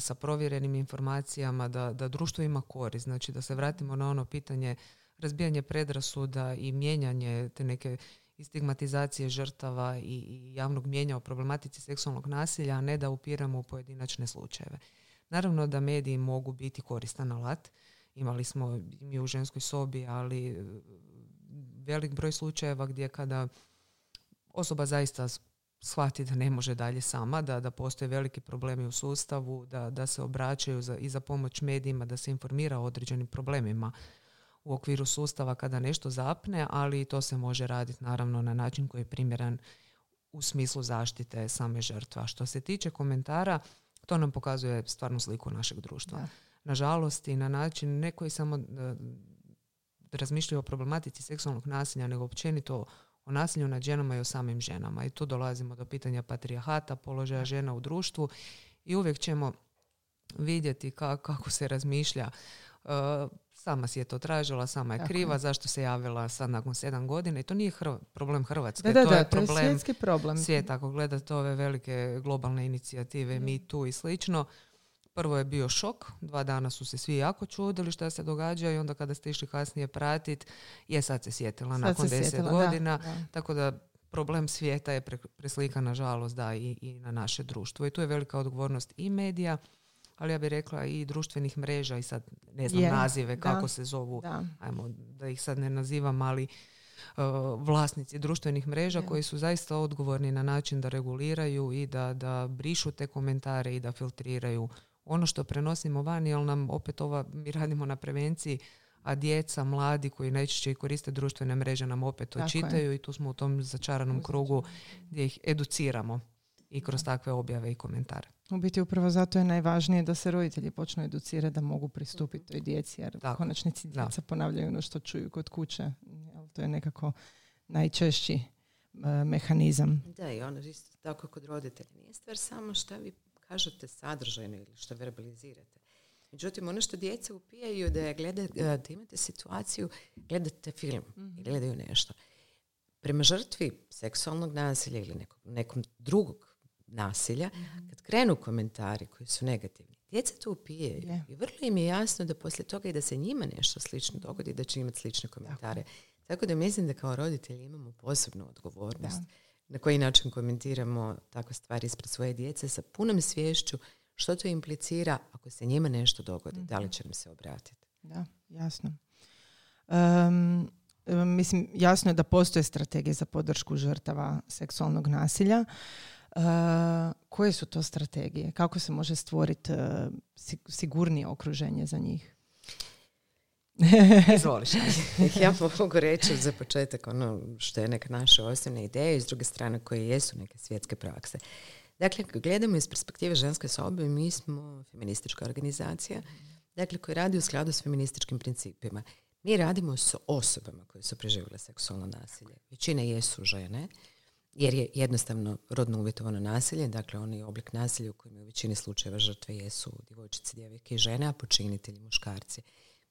sa provjerenim informacijama, da, da društvo ima korist. Znači da se vratimo na ono pitanje razbijanje predrasuda i mijenjanje te neke stigmatizacije žrtava i, i javnog mijenja o problematici seksualnog nasilja, a ne da upiramo u pojedinačne slučajeve. Naravno da mediji mogu biti koristan alat. Imali smo mi u ženskoj sobi, ali e, velik broj slučajeva gdje kada osoba zaista shvati da ne može dalje sama, da, da postoje veliki problemi u sustavu, da, da se obraćaju za, i za pomoć medijima, da se informira o određenim problemima u okviru sustava kada nešto zapne, ali to se može raditi naravno na način koji je primjeran u smislu zaštite same žrtva. Što se tiče komentara, to nam pokazuje stvarnu sliku našeg društva. Nažalost i na način ne koji samo da razmišljaju o problematici seksualnog nasilja, nego općenito o nasilju nad ženama i o samim ženama. I tu dolazimo do pitanja patrijahata, položaja žena u društvu i uvijek ćemo vidjeti kako se razmišlja. Uh, sama si je to tražila, sama je kriva, zašto se javila sad nakon sedam godina i to nije problem Hrvatske, da, to je problem, to je svjetski problem svijeta. Ako gledate ove velike globalne inicijative, mm. Mi tu i slično, prvo je bio šok, dva dana su se svi jako čudili što se događa i onda kada ste išli kasnije pratiti, je sad se sjetila nakon deset godina, tako da problem svijeta je preslikan nažalost da i, i na naše društvo. I tu je velika odgovornost i medija, ali ja bih rekla i društvenih mreža i sad ne znam nazive kako se zovu, da. ajmo da ih sad ne nazivam, ali uh, vlasnici društvenih mreža koji su zaista odgovorni na način da reguliraju i da, da brišu te komentare i da filtriraju ono što prenosimo van, jer nam opet ova, mi radimo na prevenciji, a djeca, mladi koji najčešće i koriste društvene mreže nam opet to čitaju i tu smo u tom začaranom krugu gdje ih educiramo i kroz takve objave i komentare. U biti upravo zato je najvažnije da se roditelji počnu educirati da mogu pristupiti toj djeci jer u konačnici djeca ponavljaju ono što čuju kod kuće. To je nekako najčešći e, mehanizam. Da, i ono isto tako kod roditelja. Nije stvar samo što vi kažete sadržajno ili što verbalizirate. Međutim, ono što djeca upijaju da, je gleda, e, da imate situaciju, gledate film mm i gledaju nešto. Prema žrtvi seksualnog nasilja ili nekog, nekom drugog nasilja, mhm. kad krenu komentari koji su negativni, djeca to upijaju. I vrlo im je jasno da poslije toga i da se njima nešto slično dogodi, da će imati slične komentare. Tako, da mislim da kao roditelji imamo posebnu odgovornost. Na koji način komentiramo takve stvari ispred svoje djece sa punom svješću što to implicira ako se njima nešto dogodi, da li mhm. će nam se obratiti. Da, jasno. mislim, jasno je da postoje strategije za podršku žrtava seksualnog nasilja. Uh, koje su to strategije? Kako se može stvoriti uh, sigurnije okruženje za njih? [laughs] Izvoliš. ja mogu reći za početak ono što je neka naša osnovna ideja i s druge strane koje jesu neke svjetske prakse. Dakle, gledamo iz perspektive ženske sobe, mi smo feministička organizacija, dakle, koja radi u skladu s feminističkim principima. Mi radimo s osobama koje su preživjele seksualno nasilje. Većina jesu žene, jer je jednostavno rodno uvjetovano nasilje, dakle onaj oblik nasilja u kojem u većini slučajeva žrtve jesu djevojčice, djevojke i žene, a počinitelji muškarci.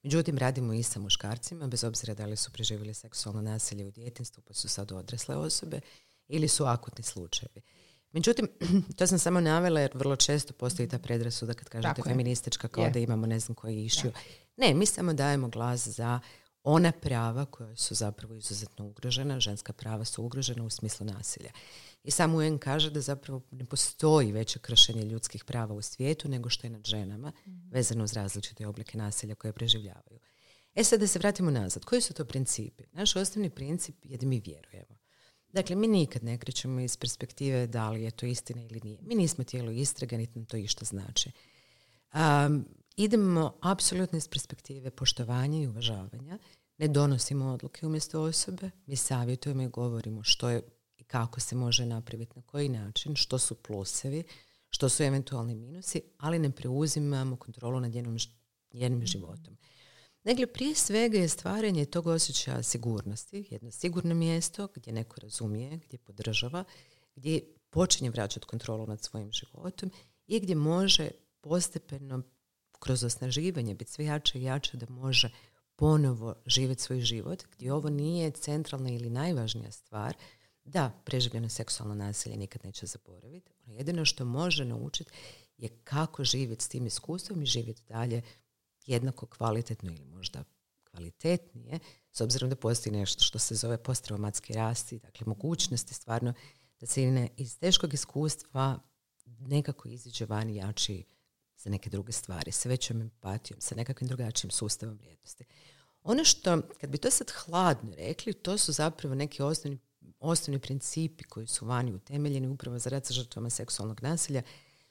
Međutim, radimo i sa muškarcima, bez obzira da li su preživjeli seksualno nasilje u djetinstvu, pa su sad odrasle osobe, ili su akutni slučajevi. Međutim, [clears throat] to sam samo navela jer vrlo često postoji ta predrasuda kad kažete feministička kao da imamo ne znam koji išiju. Ne, mi samo dajemo glas za ona prava koja su zapravo izuzetno ugrožena, ženska prava su ugrožena u smislu nasilja. I sam UN kaže da zapravo ne postoji veće kršenje ljudskih prava u svijetu nego što je nad ženama, mm vezano uz različite oblike nasilja koje preživljavaju. E sad da se vratimo nazad. Koji su to principi? Naš osnovni princip je da mi vjerujemo. Dakle, mi nikad ne krećemo iz perspektive da li je to istina ili nije. Mi nismo tijelo istraga, niti nam to išta znači. Um, idemo apsolutno iz perspektive poštovanja i uvažavanja. Ne donosimo odluke umjesto osobe, mi savjetujemo i govorimo što je kako se može napraviti, na koji način, što su plusevi, što su eventualni minusi, ali ne preuzimamo kontrolu nad njenom, njenim životom. Dakle, prije svega je stvaranje tog osjećaja sigurnosti, jedno sigurno mjesto gdje neko razumije, gdje podržava, gdje počinje vraćati kontrolu nad svojim životom i gdje može postepeno kroz osnaživanje biti sve jače i jače da može ponovo živjeti svoj život, gdje ovo nije centralna ili najvažnija stvar, da, preživljeno seksualno nasilje nikad neće zaboraviti. Ono jedino što može naučiti je kako živjeti s tim iskustvom i živjeti dalje jednako kvalitetno ili možda kvalitetnije, s obzirom da postoji nešto što se zove posttraumatski rasti, dakle mogućnosti stvarno da se iz teškog iskustva nekako iziđe van jači za neke druge stvari, sa većom empatijom, sa nekakvim drugačijim sustavom vrijednosti. Ono što, kad bi to sad hladno rekli, to su zapravo neki osnovni, osnovni principi koji su vani utemeljeni upravo za rad sa žrtvama seksualnog nasilja.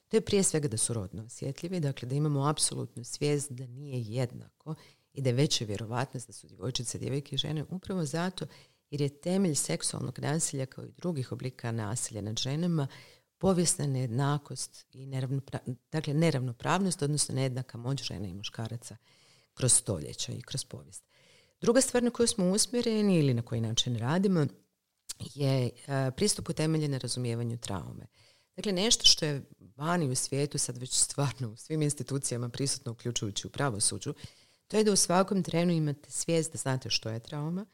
To je prije svega da su rodno osjetljivi, dakle da imamo apsolutnu svijest da nije jednako i da je veća vjerovatnost da su djevojčice, djevojke i žene upravo zato jer je temelj seksualnog nasilja kao i drugih oblika nasilja nad ženama povijesna nejednakost i dakle neravnopravnost, odnosno nejednaka moć žena i muškaraca kroz stoljeća i kroz povijest. Druga stvar na koju smo usmjereni ili na koji način radimo je e, pristup utemeljen na razumijevanju traume. Dakle, nešto što je vani u svijetu, sad već stvarno u svim institucijama prisutno, uključujući u pravosuđu, to je da u svakom trenu imate svijest da znate što je trauma,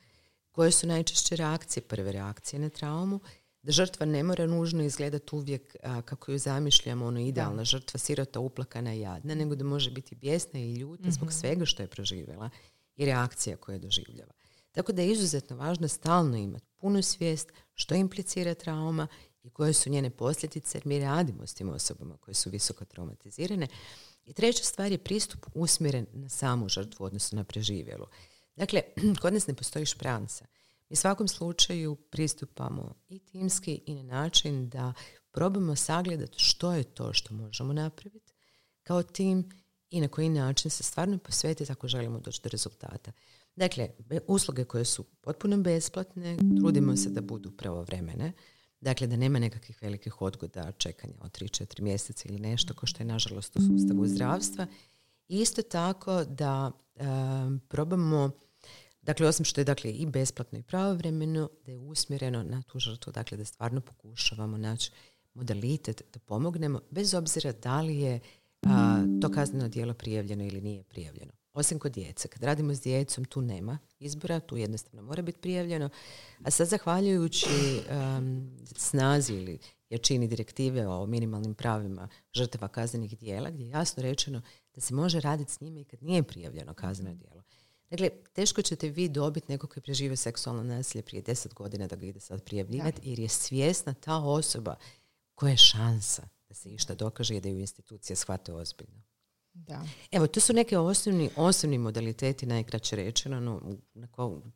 koje su najčešće reakcije, prve reakcije na traumu, da žrtva ne mora nužno izgledati uvijek kako ju zamišljamo, ono idealna žrtva, sirota, uplakana i jadna, nego da može biti bijesna i ljuta zbog mhm. svega što je proživjela i reakcija koje doživljava. Tako da je izuzetno važno stalno imati punu svijest što implicira trauma i koje su njene posljedice, jer mi radimo s tim osobama koje su visoko traumatizirane. I treća stvar je pristup usmjeren na samu žrtvu, odnosno na preživjelu. Dakle, [clears throat] kod nas ne postoji špranca. Mi svakom slučaju pristupamo i timski i na način da probamo sagledati što je to što možemo napraviti kao tim i na koji način se stvarno posvetiti ako želimo doći do rezultata. Dakle, usluge koje su potpuno besplatne, trudimo se da budu pravovremene, dakle da nema nekakvih velikih odgoda čekanja od 3-4 mjeseca ili nešto kao što je nažalost u sustavu zdravstva. I isto tako da probamo Dakle, osim što je dakle, i besplatno i pravovremeno, da je usmjereno na tu žrtvu, dakle da stvarno pokušavamo naći modalitet da pomognemo, bez obzira da li je to kazneno djelo prijavljeno ili nije prijavljeno. Osim kod djece. Kad radimo s djecom, tu nema izbora, tu jednostavno mora biti prijavljeno. A sad, zahvaljujući snazi ili jačini direktive o minimalnim pravima žrtava kaznenih dijela, gdje je jasno rečeno da se može raditi s njima i kad nije prijavljeno kazneno djelo. Dakle, teško ćete vi dobiti nekog koji prežive seksualno nasilje prije deset godina da ga ide sad prijavljivati, jer je svjesna ta osoba koja je šansa da se išta dokaže i da ju institucije shvate ozbiljno. Da. Evo, to su neke osnovni, osnovni modaliteti, najkraće rečeno, no, na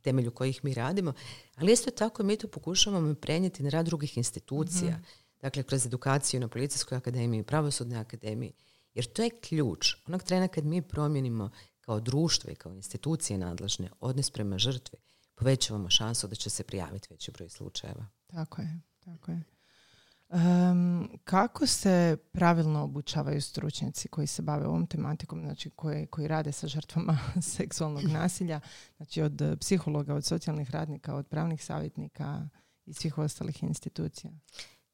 temelju kojih mi radimo, ali isto tako mi to pokušavamo prenijeti na rad drugih institucija, mm dakle kroz edukaciju na policijskoj akademiji, pravosudnoj akademiji, jer to je ključ. Onog trena kad mi promijenimo kao društvo i kao institucije nadležne odnos prema žrtvi, povećavamo šansu da će se prijaviti veći broj slučajeva. Tako je, tako je. Kako se pravilno obučavaju stručnjaci koji se bave ovom tematikom, znači koji, koji rade sa žrtvama [laughs] seksualnog nasilja, znači od psihologa, od socijalnih radnika, od pravnih savjetnika i svih ostalih institucija?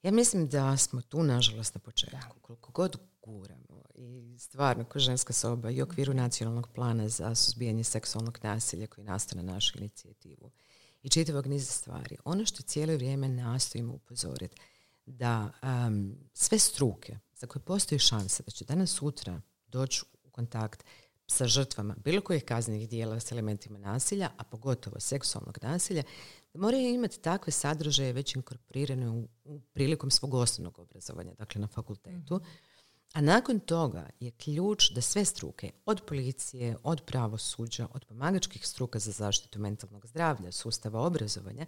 Ja mislim da smo tu, nažalost, na početku. Koliko god guramo i stvarno ko ženska soba i u okviru nacionalnog plana za suzbijanje seksualnog nasilja koji nastane na našu inicijativu i čitavog niza stvari. Ono što cijelo vrijeme nastojimo upozoriti da sve struke za koje postoji šansa da će danas sutra doći u kontakt sa žrtvama bilo kojih kaznenih dijela s elementima nasilja, a pogotovo seksualnog nasilja, da moraju imati takve sadržaje već inkorporirane u, u prilikom svog osnovnog obrazovanja, dakle na fakultetu, mhm. A nakon toga je ključ da sve struke, od policije, od pravosuđa, od pomagačkih struka za zaštitu mentalnog zdravlja, sustava obrazovanja,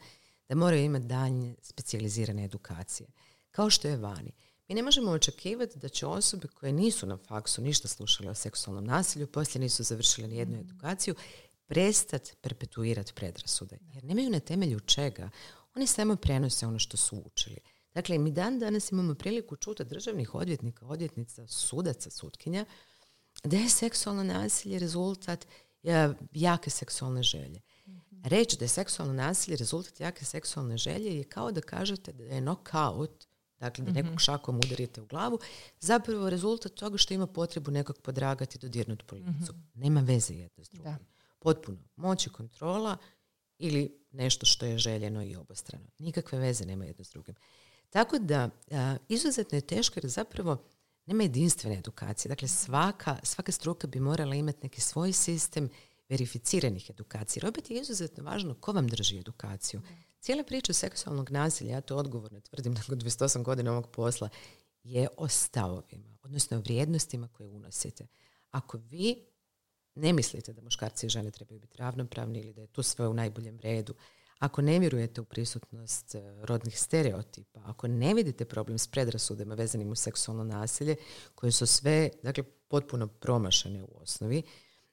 da moraju imati daljnje specijalizirane edukacije. Kao što je vani. Mi ne možemo očekivati da će osobe koje nisu na faksu ništa slušale o seksualnom nasilju, poslije nisu završile ni jednu mm. edukaciju, prestati perpetuirati predrasude. Jer nemaju na temelju čega. Oni samo prenose ono što su učili. Dakle, mi dan danas imamo priliku čuti državnih odvjetnika, odvjetnica, sudaca, sutkinja, da je seksualno nasilje rezultat jake seksualne želje. Reći da je seksualno nasilje rezultat jake seksualne želje je kao da kažete da je knockout, dakle da nekog mhm. šakom udarite u glavu, zapravo rezultat toga što ima potrebu nekog podragati, dodirnuti po licu. mm Nema veze jedno s drugim. potpuno moć i kontrola ili nešto što je željeno i obostrano. Nikakve veze nema jedno s drugim. Tako da izuzetno je teško jer zapravo nema jedinstvene edukacije. Dakle, svaka, svaka struka bi morala imati neki svoj sistem verificiranih edukacija. Opet je izuzetno važno ko vam drži edukaciju. Cijela priča seksualnog nasilja, ja to odgovorno tvrdim [laughs] nakon 28 godina ovog posla, je o stavovima, odnosno o vrijednostima koje unosite. Ako vi ne mislite da muškarci i žene trebaju biti ravnopravni ili da je to sve u najboljem redu, ako ne vjerujete u prisutnost e, rodnih stereotipa, ako ne vidite problem s predrasudama vezanim u seksualno nasilje, koje su sve dakle, potpuno promašene u osnovi,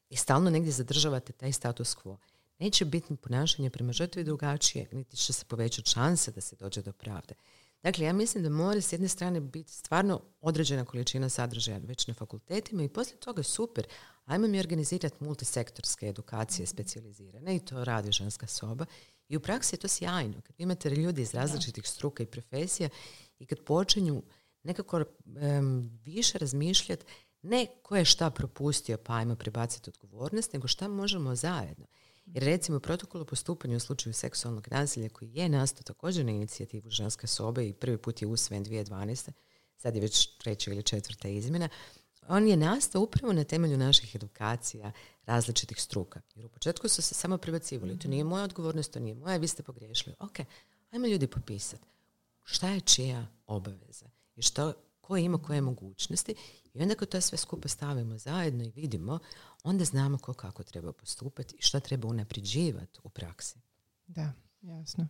i stalno negdje zadržavate taj status quo, neće biti ponašanje prema žrtvi drugačije, niti će se povećati šanse da se dođe do pravde. Dakle, ja mislim da mora s jedne strane biti stvarno određena količina sadržaja već na fakultetima i poslije toga super, ajmo mi organizirati multisektorske edukacije specijalizirane i to radi ženska soba. I u praksi je to sjajno. Kad imate ljudi iz različitih struka i profesija i kad počinju nekako više razmišljati ne ko je šta propustio pa ajmo prebaciti odgovornost, nego šta možemo zajedno. Jer recimo protokol o postupanju u slučaju seksualnog nasilja koji je nastao također na inicijativu ženske sobe i prvi put je usvojen 2012. Sad je već treća ili četvrta izmjena. On je nastao upravo na temelju naših edukacija različitih struka. Jer u početku su se samo prebacivali. To nije moja odgovornost, to nije moja, vi ste pogriješili. Ok, ajmo ljudi popisati. Šta je čija obaveza? I što, ko ima koje mogućnosti i onda kad to sve skupa stavimo zajedno i vidimo, onda znamo ko kako treba postupati i što treba unapređivati u praksi. Da, jasno.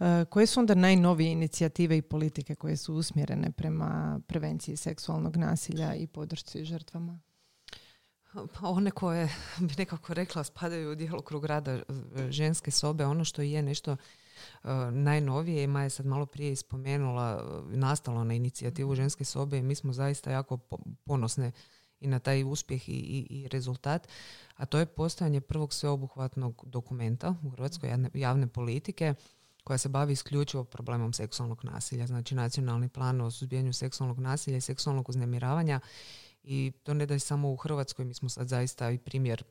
E, koje su onda najnovije inicijative i politike koje su usmjerene prema prevenciji seksualnog nasilja i podršci žrtvama? Pa one koje [laughs] bi nekako rekla spadaju u djelokrug rada e, ženske sobe, ono što je nešto najnovije, ima je sad malo prije ispomenula, e, nastalo na inicijativu mhm. ženske sobe i mi smo zaista jako ponosne i na taj uspjeh i, i, i rezultat, a to je postojanje prvog sveobuhvatnog dokumenta u Hrvatskoj javne, javne politike koja se bavi isključivo problemom seksualnog nasilja, znači nacionalni plan o suzbijanju seksualnog nasilja i seksualnog uznemiravanja i to ne da je samo u Hrvatskoj, mi smo sad zaista i primjer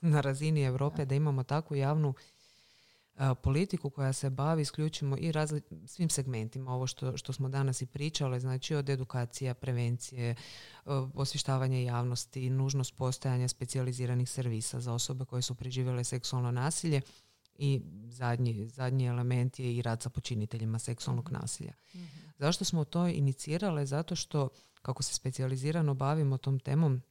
na razini Europe da imamo takvu javnu politiku koja se bavi isključivo i razli- svim segmentima, ovo što, što smo danas i pričali, znači od edukacija, prevencije, osvještavanje javnosti, nužnost postojanja specijaliziranih servisa za osobe koje su preživjele seksualno nasilje i zadnji, zadnji element je i rad sa počiniteljima seksualnog mhm. nasilja. mm Zašto smo to inicirale? Zato što kako se specijalizirano bavimo tom temom,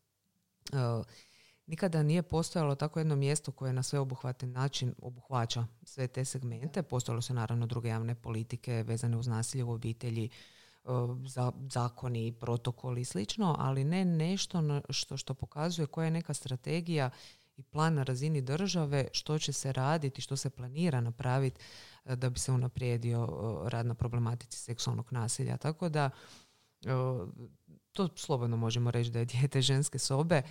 nikada nije postojalo tako jedno mjesto koje na sveobuhvatan način obuhvaća sve te segmente. Postojalo su naravno druge javne politike vezane uz nasilje u obitelji, e, za, zakoni, protokoli i slično, ali ne nešto što, što pokazuje koja je neka strategija i plan na razini države što će se raditi, što se planira napraviti e, da bi se unaprijedio e, rad na problematici seksualnog nasilja. Tako da to slobodno možemo reći da je dijete ženske sobe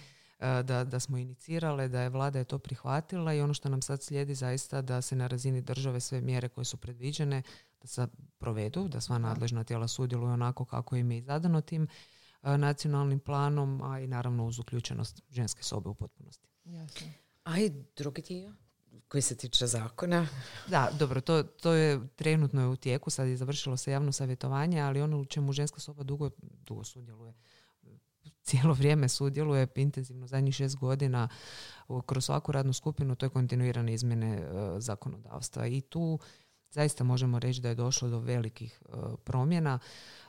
da, da smo inicirale, da je vlada je to prihvatila i ono što nam sad slijedi zaista da se na razini države sve mjere koje su predviđene da se provedu, da sva nadležna tijela sudjeluju onako kako im je zadano tim e, nacionalnim planom, a i naravno uz uključenost ženske sobe u potpunosti. Jasno. A i drugi dio koji se tiče zakona? Da, dobro, to, to je trenutno je u tijeku, sad je završilo se javno savjetovanje, ali ono u čemu ženska soba dugo, dugo sudjeluje cijelo vrijeme sudjeluje intenzivno zadnjih šest godina kroz svaku radnu skupinu, to je kontinuirane izmjene e, zakonodavstva. I tu zaista možemo reći da je došlo do velikih e, promjena,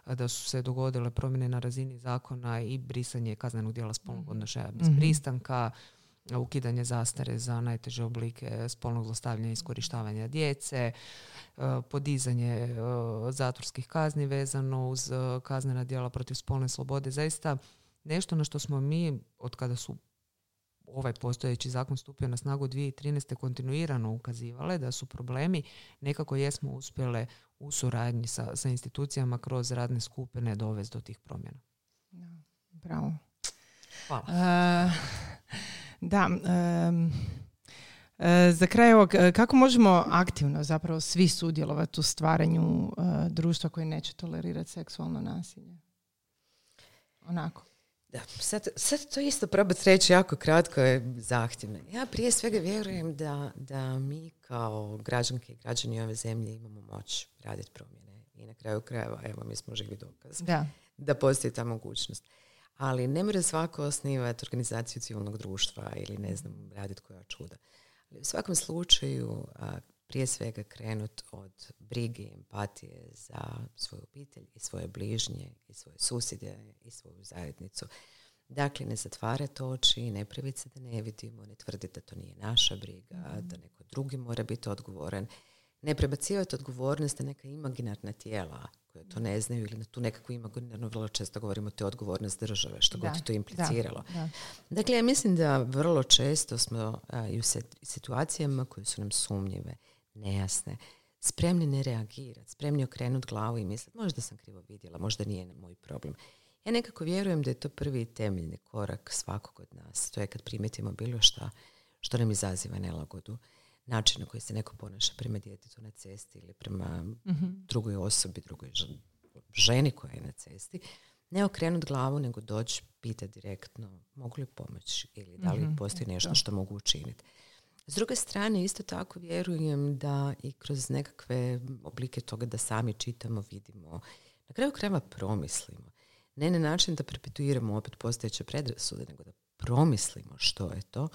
da su se dogodile promjene na razini zakona i brisanje kaznenog dijela spolnog mhm. odnošaja bez mhm. pristanka, ukidanje zastare za najteže oblike spolnog zlostavljanja i iskorištavanja djece, e, podizanje zatvorskih kazni vezano uz kaznena djela protiv spolne slobode. Zaista nešto na što smo mi, od kada su ovaj postojeći zakon stupio na snagu 2013. kontinuirano ukazivale da su problemi, nekako jesmo uspjele u suradnji sa, sa institucijama kroz radne skupine dovesti do tih promjena. Da, bravo. Hvala. Uh, da, za kraj ovog, e, kako možemo aktivno zapravo svi sudjelovati u stvaranju društva koje neće tolerirati seksualno nasilje? Onako Da, sad, sad to isto probati reći jako kratko je zahtjevno. Ja prije svega vjerujem da, da mi kao građanke i građani ove zemlje imamo moć raditi promjene. I na kraju krajeva, evo, mi smo živi dokaz Da. da postoji ta mogućnost. Ali ne mora svako osnivati organizaciju civilnog društva ili ne znam, raditi koja čuda. Ali u svakom slučaju a, prije svega krenut od brige i empatije za svoju obitelj i svoje bližnje i svoje susjede i svoju zajednicu. Dakle, ne zatvarati oči, ne praviti se da ne vidimo, ne tvrditi da to nije naša briga, da neko drugi mora biti odgovoran. Ne prebacivati odgovornost na neka imaginarna tijela koje to ne znaju ili na tu nekakvu imaginarnu, vrlo često govorimo to je odgovornost države, što Da, god to impliciralo. Da. Dakle, ja mislim da vrlo često smo a, i u situacijama koje su nam sumnjive, nejasne, spremni ne reagirati, spremni okrenuti glavu i misliti možda sam krivo vidjela, možda nije moj problem. Ja nekako vjerujem da je to prvi temeljni korak svakog od nas. To je kad primijetimo bilo šta što nam izaziva nelagodu. Način na koji se neko ponaša prema djetetu na cesti ili prema drugoj osobi, drugoj ženi koja je na cesti. Ne okrenut glavu, nego doći pita direktno mogu li pomoći ili da li postoji nešto što mogu učiniti. S druge strane, isto tako vjerujem da i kroz nekakve oblike toga da sami čitamo, vidimo, na kraju krajeva promislimo. Ne na način da perpetuiramo opet postojeće predrasude, nego da promislimo što je to.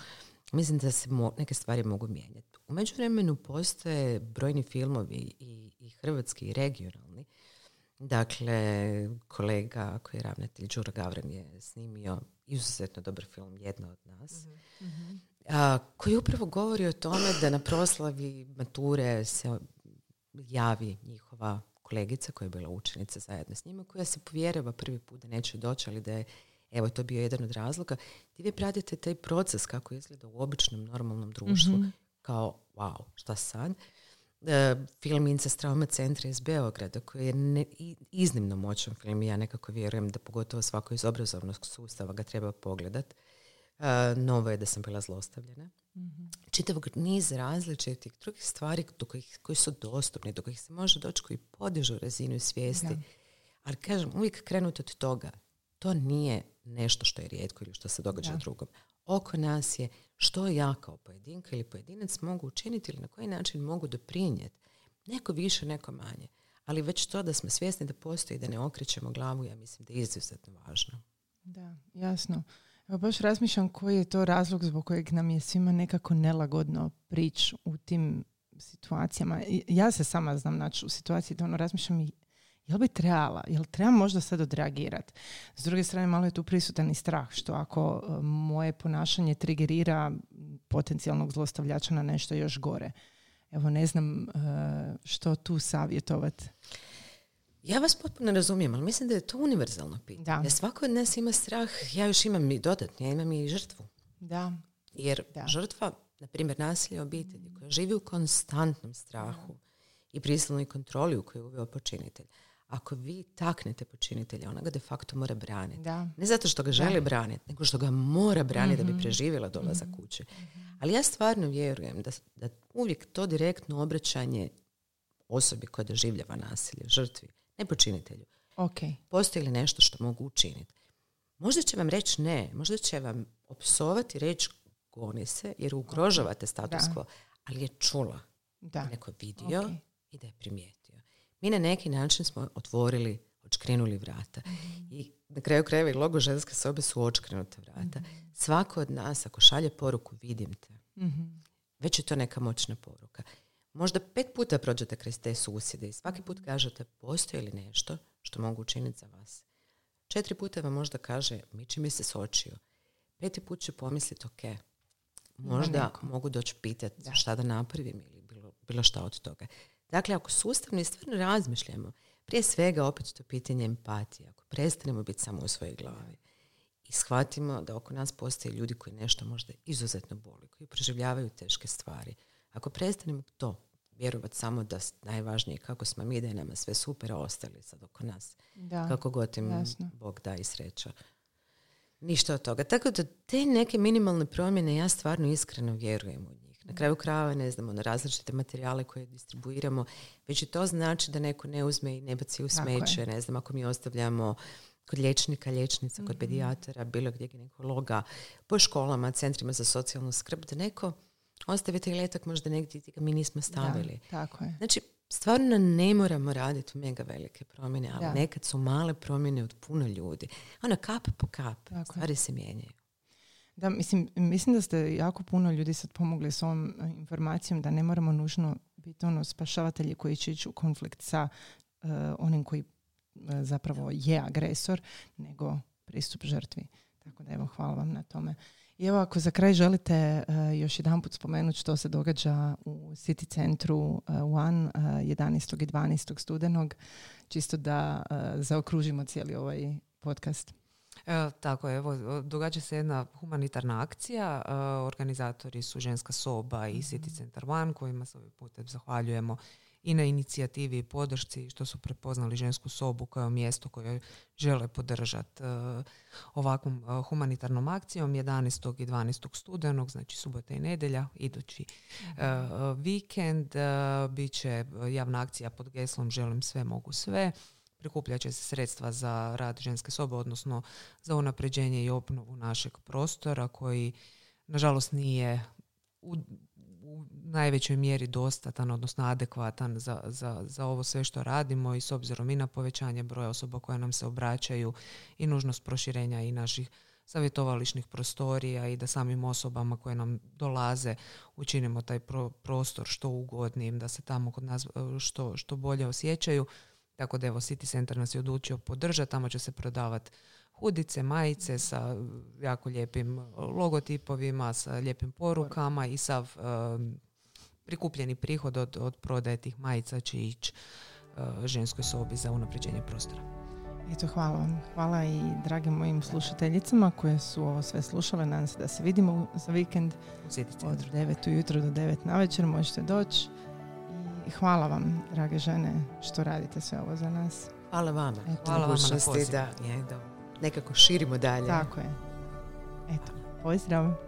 Mislim da se neke stvari mogu mijenjati. U međuvremenu postoje brojni filmovi i, i hrvatski i regionalni. Dakle, kolega koji je ravnatelj Đuro Gavran je snimio izuzetno dobar film Jedna od nas a, koji upravo govori o tome da na proslavi mature se javi njihova kolegica koja je bila učenica zajedno s njima, koja se povjerava prvi put da neće doći, ali da je evo to bio jedan od razloga, gdje vi pratite taj proces kako izgleda u običnom normalnom društvu, kao wow, šta sad? E, film Incest Trauma Centra iz Beograda koji je ne- iznimno moćan film i ja nekako vjerujem da pogotovo svako iz obrazovnog sustava ga treba pogledat. Novo je da sam bila zlostavljena. Čitavog niz različitih drugih stvari do kojih, koji su dostupni, do kojih se može doći, koji podižu razinu svijesti. Ali kažem, uvijek krenuti od toga. To nije nešto što je rijetko ili što se događa drugom. Oko nas je što ja kao pojedinka ili pojedinac mogu učiniti ili na koji način mogu doprinijeti. Neko više, neko manje. Ali već to da smo svjesni da postoji da ne okrećemo glavu, ja mislim da je izuzetno važno. Da, jasno. Evo baš razmišljam koji je to razlog zbog kojeg nam je svima nekako nelagodno prić u tim situacijama. Ja se sama znam naći u situaciji da ono razmišljam i jel bi trebala, jel trebam možda sad odreagirati? S druge strane, malo je tu prisutan i strah, što ako e, moje ponašanje trigerira potencijalnog zlostavljača na nešto još gore. Evo, ne znam e, što tu savjetovati. Ja vas potpuno razumijem, ali mislim da je to univerzalno pitanje. Da. Jer svako od nas ima strah, ja još imam i dodatno, ja imam i žrtvu. Da, Jer Da. žrtva, na primjer nasilja u obitelji, koja živi u konstantnom strahu i prisilnoj kontroli u koju je uveo počinitelj, ako vi taknete počinitelja, ona ga de facto mora braniti. da. Ne zato što ga želi braniti, nego što ga mora braniti da bi preživjela dolazak kuće. Ali ja stvarno vjerujem da, da uvijek to direktno obraćanje osobi koja doživljava nasilje, žrtvi, ne počinitelju, Ok, postoji li nešto što mogu učiniti. Možda će vam reći ne, možda će vam opsovati reći goni se jer ugrožavate status quo, ali je čula, da. neko vidio Ok. i da je primijetio. Mi na neki način smo otvorili, odškrenuli vrata. I na kraju krajeva i logo ženske sobe su odškrenuta vrata. Svako od nas ako šalje poruku vidim te, Mhm. već je to neka moćna poruka. Možda pet puta prođete kroz te susjede i svaki put kažete postoji li nešto što mogu učiniti za vas. Četiri puta vam možda kaže mi se s očiju. Peti put će pomisliti ok, možda neko. mogu doći pitati šta da napravim ili bilo, bilo šta od toga. Dakle, ako sustavno i stvarno razmišljamo, prije svega opet to pitanje empatije, ako prestanemo biti samo u svojoj glavi i shvatimo da oko nas postoje ljudi koji nešto možda izuzetno boli, koji proživljavaju teške stvari. Ako prestanemo to vjerovati samo da najvažnije kako smo mi, da je nama sve super, a ostali sad oko nas. Da. Kako god im jasno. Bog da i sreća. Ništa od toga. Tako da te neke minimalne promjene ja stvarno iskreno vjerujem u njih. Na kraju krajeva ne znamo na različite materijale koje distribuiramo, već i to znači da neko ne uzme i ne baci u smeće. Ne znam, ako mi ostavljamo kod liječnika, liječnica, kod mm pedijatara, bilo gdje ginekologa, po školama, centrima za socijalnu skrb, da neko ostavi taj letak možda negdje gdje ga mi nismo stavili. tako je. Znači, stvarno ne moramo raditi mega velike promjene, ali nekad su male promjene od puno ljudi. Ono, kap po kap, stvari se mijenjaju. Da, mislim, mislim da ste jako puno ljudi sad pomogli s ovom e, informacijom da ne moramo nužno biti ono spašavatelji koji će ići u konflikt sa uh, onim koji uh, zapravo je agresor, nego pristup žrtvi. Tako da evo, hvala vam na tome. I evo, ako za kraj želite uh, još jedan put spomenuti što se događa u City centru uh, One uh, 11. i 12. studenog, čisto da zaokružimo cijeli ovaj podcast. E, tako je, evo, događa se jedna humanitarna akcija. E, organizatori su Ženska soba i mhm. City Center One, kojima se ovaj putem zahvaljujemo i na inicijativi i podršci što su prepoznali žensku sobu kao mjesto koje žele podržati e, ovakvom humanitarnom akcijom 11. i 12. studenog, znači subota i nedjelja, idući uh, vikend. bit će javna akcija pod geslom Želim sve, mogu sve prikupljat će se sredstva za rad ženske sobe, odnosno za unapređenje i obnovu našeg prostora koji nažalost nije u, u najvećoj mjeri dostatan, odnosno adekvatan za, za, za ovo sve što radimo i s obzirom i na povećanje broja osoba koje nam se obraćaju i nužnost proširenja i naših savjetovališnih prostorija i da samim osobama koje nam dolaze učinimo taj prostor što ugodnijim, da se tamo kod nas što, što bolje osjećaju. Tako da evo City Center nas je odlučio podržati, tamo će se prodavati hudice, majice sa jako lijepim logotipovima, sa lijepim porukama i sav prikupljeni prihod od, od prodaje tih majica će ići uh, ženskoj sobi za unapređenje prostora. Eto, hvala vam. Hvala i dragim mojim slušateljicama koje su ovo sve slušale. Nadam se da se vidimo za vikend od 9 ujutro do 9 na večer. Možete doći hvala vam, drage žene, što radite sve ovo za nas. Hvala vama. Eto, hvala vam na da, je, da nekako širimo dalje. Tako je. Eto, pozdrav.